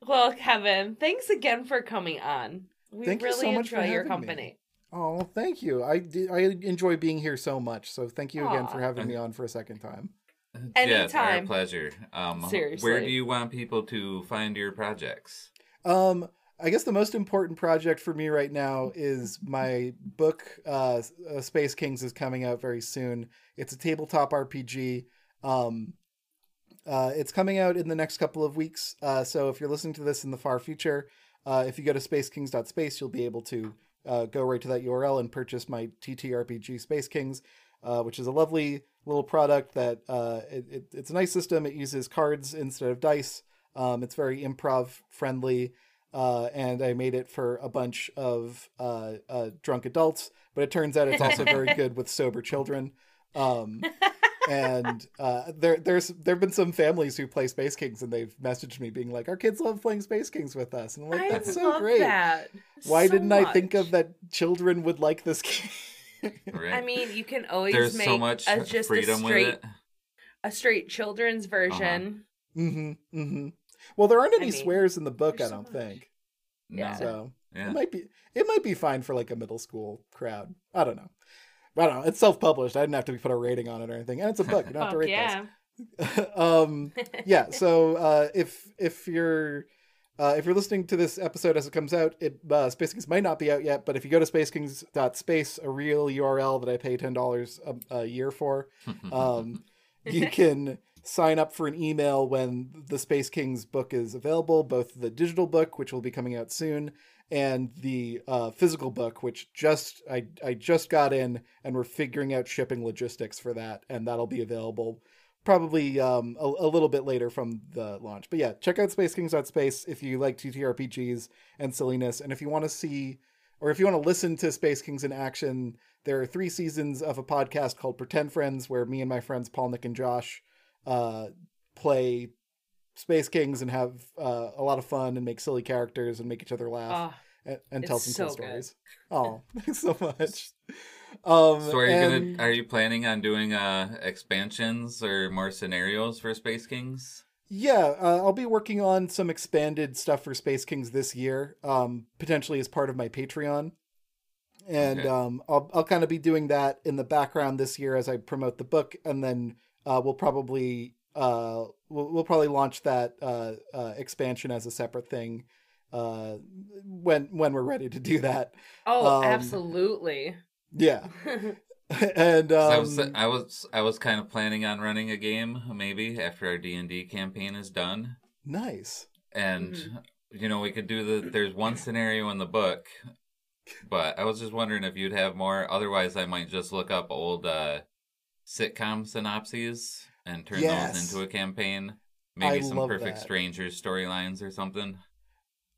Speaker 4: Well, Kevin, thanks again for coming on. We
Speaker 2: Thank you
Speaker 4: really
Speaker 2: so much for
Speaker 4: enjoy your
Speaker 2: having me.
Speaker 4: company.
Speaker 2: oh thank you i did i enjoy being here so much so thank you again for having me on for a second time
Speaker 3: Yes, our pleasure. Um, Where do you want people to find your projects?
Speaker 2: Um, I guess the most important project for me right now is my book, uh, uh, Space Kings, is coming out very soon. It's a tabletop RPG. Um, uh, it's coming out in the next couple of weeks. Uh, so if you're listening to this in the far future, uh, if you go to spacekings.space, you'll be able to uh, go right to that URL and purchase my TTRPG Space Kings, uh, which is a lovely little product that it, it, it's a nice system. It uses cards instead of dice. Um, it's very improv friendly uh, and I made it for a bunch of uh, uh, drunk adults. But it turns out it's also very good with sober children. Um, and uh, there, there's there've been some families who play Space Kings, and they've messaged me being like, "Our kids love playing Space Kings with us," and I'm like,
Speaker 4: I
Speaker 2: "That's so
Speaker 4: love
Speaker 2: great!
Speaker 4: that.
Speaker 2: Why
Speaker 4: so
Speaker 2: didn't I think of that? Children would like this game."
Speaker 3: Right?
Speaker 4: I mean, you can always
Speaker 3: there's
Speaker 4: make
Speaker 3: so much
Speaker 4: a, just a straight
Speaker 3: with it.
Speaker 4: a straight children's version.
Speaker 2: mm-hmm, mm-hmm. Well, there aren't
Speaker 4: I
Speaker 2: any
Speaker 4: mean,
Speaker 2: swears in the book, I don't
Speaker 4: much.
Speaker 2: think.
Speaker 4: Yeah.
Speaker 2: So
Speaker 3: Yeah.
Speaker 2: it might be it might be fine for like a middle school crowd. I don't know. I don't know. It's self published. I didn't have to put a rating on it or anything, and it's a book. You don't have to
Speaker 4: Fuck
Speaker 2: rate
Speaker 4: yeah.
Speaker 2: this. um, yeah. So uh, if if you're Uh, if you're listening to this episode as it comes out, it uh, Space Kings might not be out yet, but if you go to spacekings.space, a real URL that I pay ten dollars a, a year for, um, you can sign up for an email when the Space Kings book is available, both the digital book, which will be coming out soon, and the uh, physical book, which just I I just got in, and we're figuring out shipping logistics for that, and that'll be available probably um, a, a little bit later from the launch. But yeah, check out Space Kings Space if you like TTRPGs and silliness, and if you want to see or if you want to listen to Space Kings in action, there are three seasons of a podcast called Pretend Friends, where me and my friends Paul, Nick, and Josh uh, play Space Kings and have uh, a lot of fun and make silly characters and make each other laugh
Speaker 4: Oh,
Speaker 2: and, and tell some cool
Speaker 4: good.
Speaker 2: stories. Oh, thanks so much. Um,
Speaker 3: So are you
Speaker 2: and-
Speaker 3: gonna are you planning on doing uh expansions or more scenarios for Space Kings?
Speaker 2: Yeah, uh, I'll be working on some expanded stuff for Space Kings this year, um, potentially as part of my Patreon. And
Speaker 3: Okay.
Speaker 2: um, I'll, I'll kind of be doing that in the background this year as I promote the book, and then uh, we'll probably uh, we'll, we'll probably launch that uh, uh, expansion as a separate thing uh, when when we're ready to do that.
Speaker 4: oh,
Speaker 2: Um,
Speaker 4: absolutely.
Speaker 2: Yeah, and
Speaker 3: 'Cause I
Speaker 2: um,
Speaker 3: was I was I was kind of planning on running a game maybe after our D and D campaign is done,
Speaker 2: nice.
Speaker 3: and
Speaker 4: Mhm.
Speaker 3: you know we could do the. There's one scenario in the book, but I was just wondering if you'd have more. Otherwise, I might just look up old uh, sitcom synopses and turn
Speaker 2: Yes.
Speaker 3: those into a campaign. Maybe
Speaker 2: I
Speaker 3: some Perfect
Speaker 2: that.
Speaker 3: Strangers storylines or something.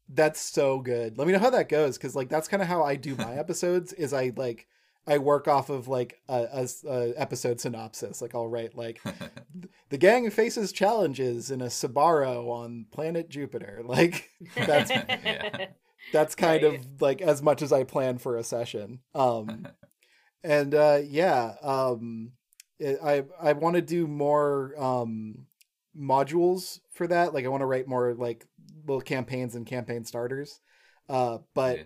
Speaker 2: That's so good. Let me know how that goes because like that's kind of how I do my episodes. Is I like I work off of like a episode synopsis. Like I'll write like the gang faces challenges in a Sbarro on planet Jupiter. Like that's
Speaker 3: Yeah.
Speaker 2: that's kind
Speaker 4: Right.
Speaker 2: of like as much as I plan for a session. Um, and uh, yeah, um, I I want to do more um, modules for that. Like I want to write more like little campaigns and campaign starters. Uh, but
Speaker 3: Yeah.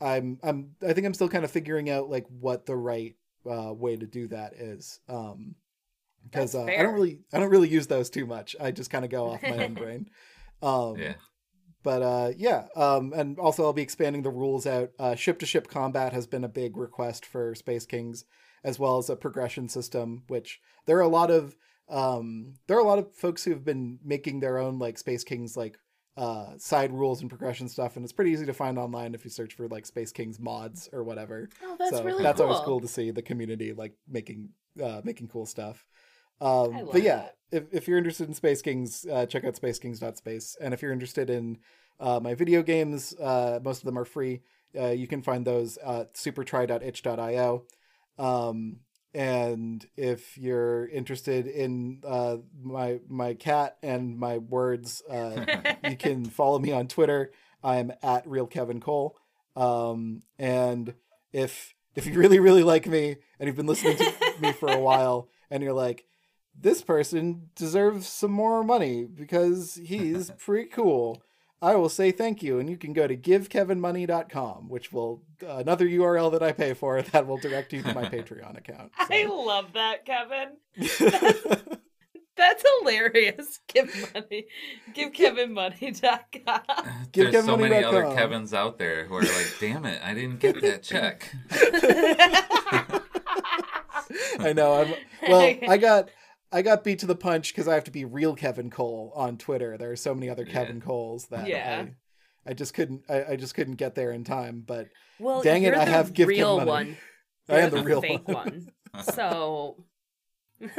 Speaker 2: I'm I'm I think I'm still kind of figuring out like what the right uh, way to do that is. Um, because uh, I don't really I don't really use those too much. I just kind of go off my own brain. Um,
Speaker 3: yeah.
Speaker 2: but uh, yeah, um, and also I'll be expanding the rules out. Uh, ship to ship combat has been a big request for Space Kings, as well as a progression system. Which there are a lot of um, there are a lot of folks who have been making their own like Space Kings like uh, side rules and progression stuff, and it's pretty easy to find online if you search for like Space Kings mods or whatever.
Speaker 4: Oh, that's
Speaker 2: so
Speaker 4: really
Speaker 2: that's
Speaker 4: cool.
Speaker 2: always cool to see the community like making uh, making cool stuff. Um,
Speaker 4: I love
Speaker 2: but yeah,
Speaker 4: that.
Speaker 2: if, if you're interested in Space Kings, uh, check out space spacekings.space. And if you're interested in uh, my video games, uh, most of them are free. Uh, you can find those at supertry.itch.io. Um, and if you're interested in uh, my my cat and my words, uh, you can follow me on Twitter. I'm at real Kevin Cole. Um, and if if you really really like me and you've been listening to me for a while, and you're like, this person deserves some more money because he's pretty cool. I will say thank you, and you can go to givekevinmoney.com, which will uh, another URL that I pay for that will direct you to my Patreon account.
Speaker 4: I love that, Kevin. That's hilarious. Give money. Give KevinMoney.com.
Speaker 2: Give
Speaker 3: There's so many other
Speaker 2: kevinmoney.com.
Speaker 3: Kevins out there who are like, damn it, I didn't get that check.
Speaker 2: I know. I'm well. I got I got beat to the punch because I have to be real Kevin Cole on Twitter. There are so many other
Speaker 3: Yeah.
Speaker 2: Kevin Coles that
Speaker 4: Yeah.
Speaker 2: I, I just couldn't. I, I just couldn't get there in time. But
Speaker 4: well,
Speaker 2: Dang it, I have give
Speaker 4: real
Speaker 2: money.
Speaker 4: one.
Speaker 2: I am
Speaker 4: You're
Speaker 2: the real
Speaker 4: fake
Speaker 2: one.
Speaker 4: one. So.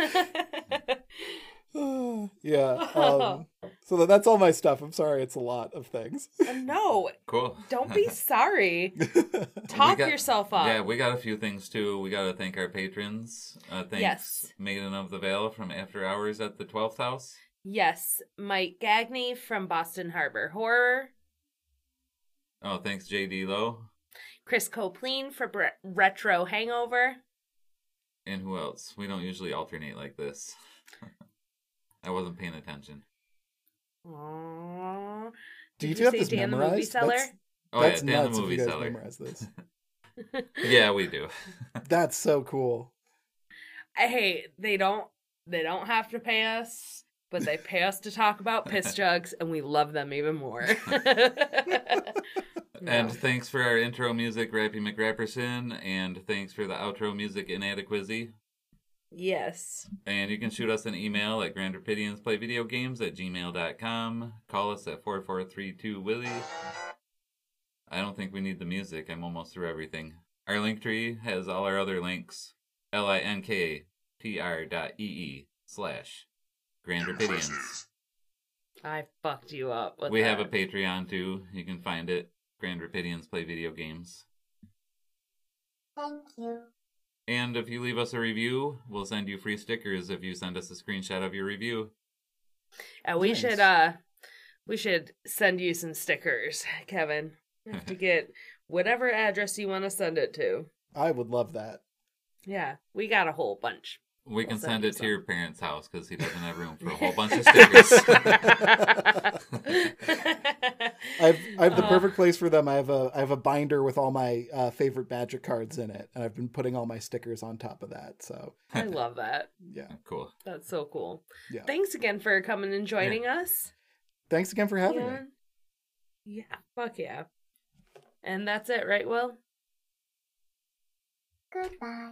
Speaker 2: yeah. Um, so that's all my stuff. I'm sorry, it's a lot of things.
Speaker 4: no,
Speaker 3: Cool.
Speaker 4: don't be sorry. Talk
Speaker 3: got-
Speaker 4: yourself up.
Speaker 3: Yeah, we got a few things too. We got to thank our patrons. Uh, thanks,
Speaker 4: Yes.
Speaker 3: Maiden of the Veil from After Hours at the Twelfth House.
Speaker 4: Yes, Mike Gagney from Boston Harbor Horror,
Speaker 3: Oh, thanks, JD Lowe.
Speaker 4: Chris Copleen for Bre- Retro Hangover.
Speaker 3: And who else? We don't usually alternate like this. I wasn't paying attention.
Speaker 4: Aww.
Speaker 2: Do
Speaker 4: Did
Speaker 2: you two have
Speaker 4: say
Speaker 2: this
Speaker 4: Dan the movie
Speaker 2: memorized?
Speaker 4: seller?
Speaker 2: That's,
Speaker 3: Oh
Speaker 2: that's
Speaker 3: yeah, Dan
Speaker 2: nuts
Speaker 3: the
Speaker 2: if
Speaker 3: movie
Speaker 2: you guys
Speaker 3: seller.
Speaker 2: memorize this.
Speaker 3: Yeah, we do.
Speaker 2: That's so cool.
Speaker 4: hey, they don't they don't have to pay us, but they pay us to talk about piss jugs, and we love them even more.
Speaker 3: And thanks for our intro music, Rappy McRapperson, and thanks for the outro music, Inadequacy.
Speaker 4: Yes.
Speaker 3: And you can shoot us an email at grandrapidiansplayvideogames at gmail.com. Call us at 4432 Willie. I don't think we need the music. I'm almost through everything. Our link tree has all our other links. L-I-N-K-T-R dot E-E slash Grand Rapidians.
Speaker 4: I fucked you up. With
Speaker 3: We have a. Patreon too. You can find it. Grand Rapidians Play Video Games.
Speaker 6: Thank you.
Speaker 3: And if you leave us a review, we'll send you free stickers if you send us a screenshot of your review.
Speaker 4: And we
Speaker 2: Nice.
Speaker 4: should uh we should send you some stickers, Kevin. You have to get whatever address you want to send it to.
Speaker 2: I would love that.
Speaker 4: Yeah, we got a whole bunch.
Speaker 3: We
Speaker 4: We'll
Speaker 3: can
Speaker 4: send
Speaker 3: send it to your parents' house because he doesn't have room for a whole bunch of stickers.
Speaker 2: I've I have the
Speaker 4: Uh.
Speaker 2: perfect place for them. I have a I have a binder with all my uh, favorite magic cards in it, and I've been putting all my stickers on top of that. So
Speaker 4: I love that.
Speaker 2: yeah,
Speaker 3: cool.
Speaker 4: That's so cool.
Speaker 2: Yeah.
Speaker 4: Thanks again for coming and joining us.
Speaker 2: thanks again for having me.
Speaker 4: Yeah. Yeah, fuck yeah. And that's it, right, Will?
Speaker 6: Goodbye.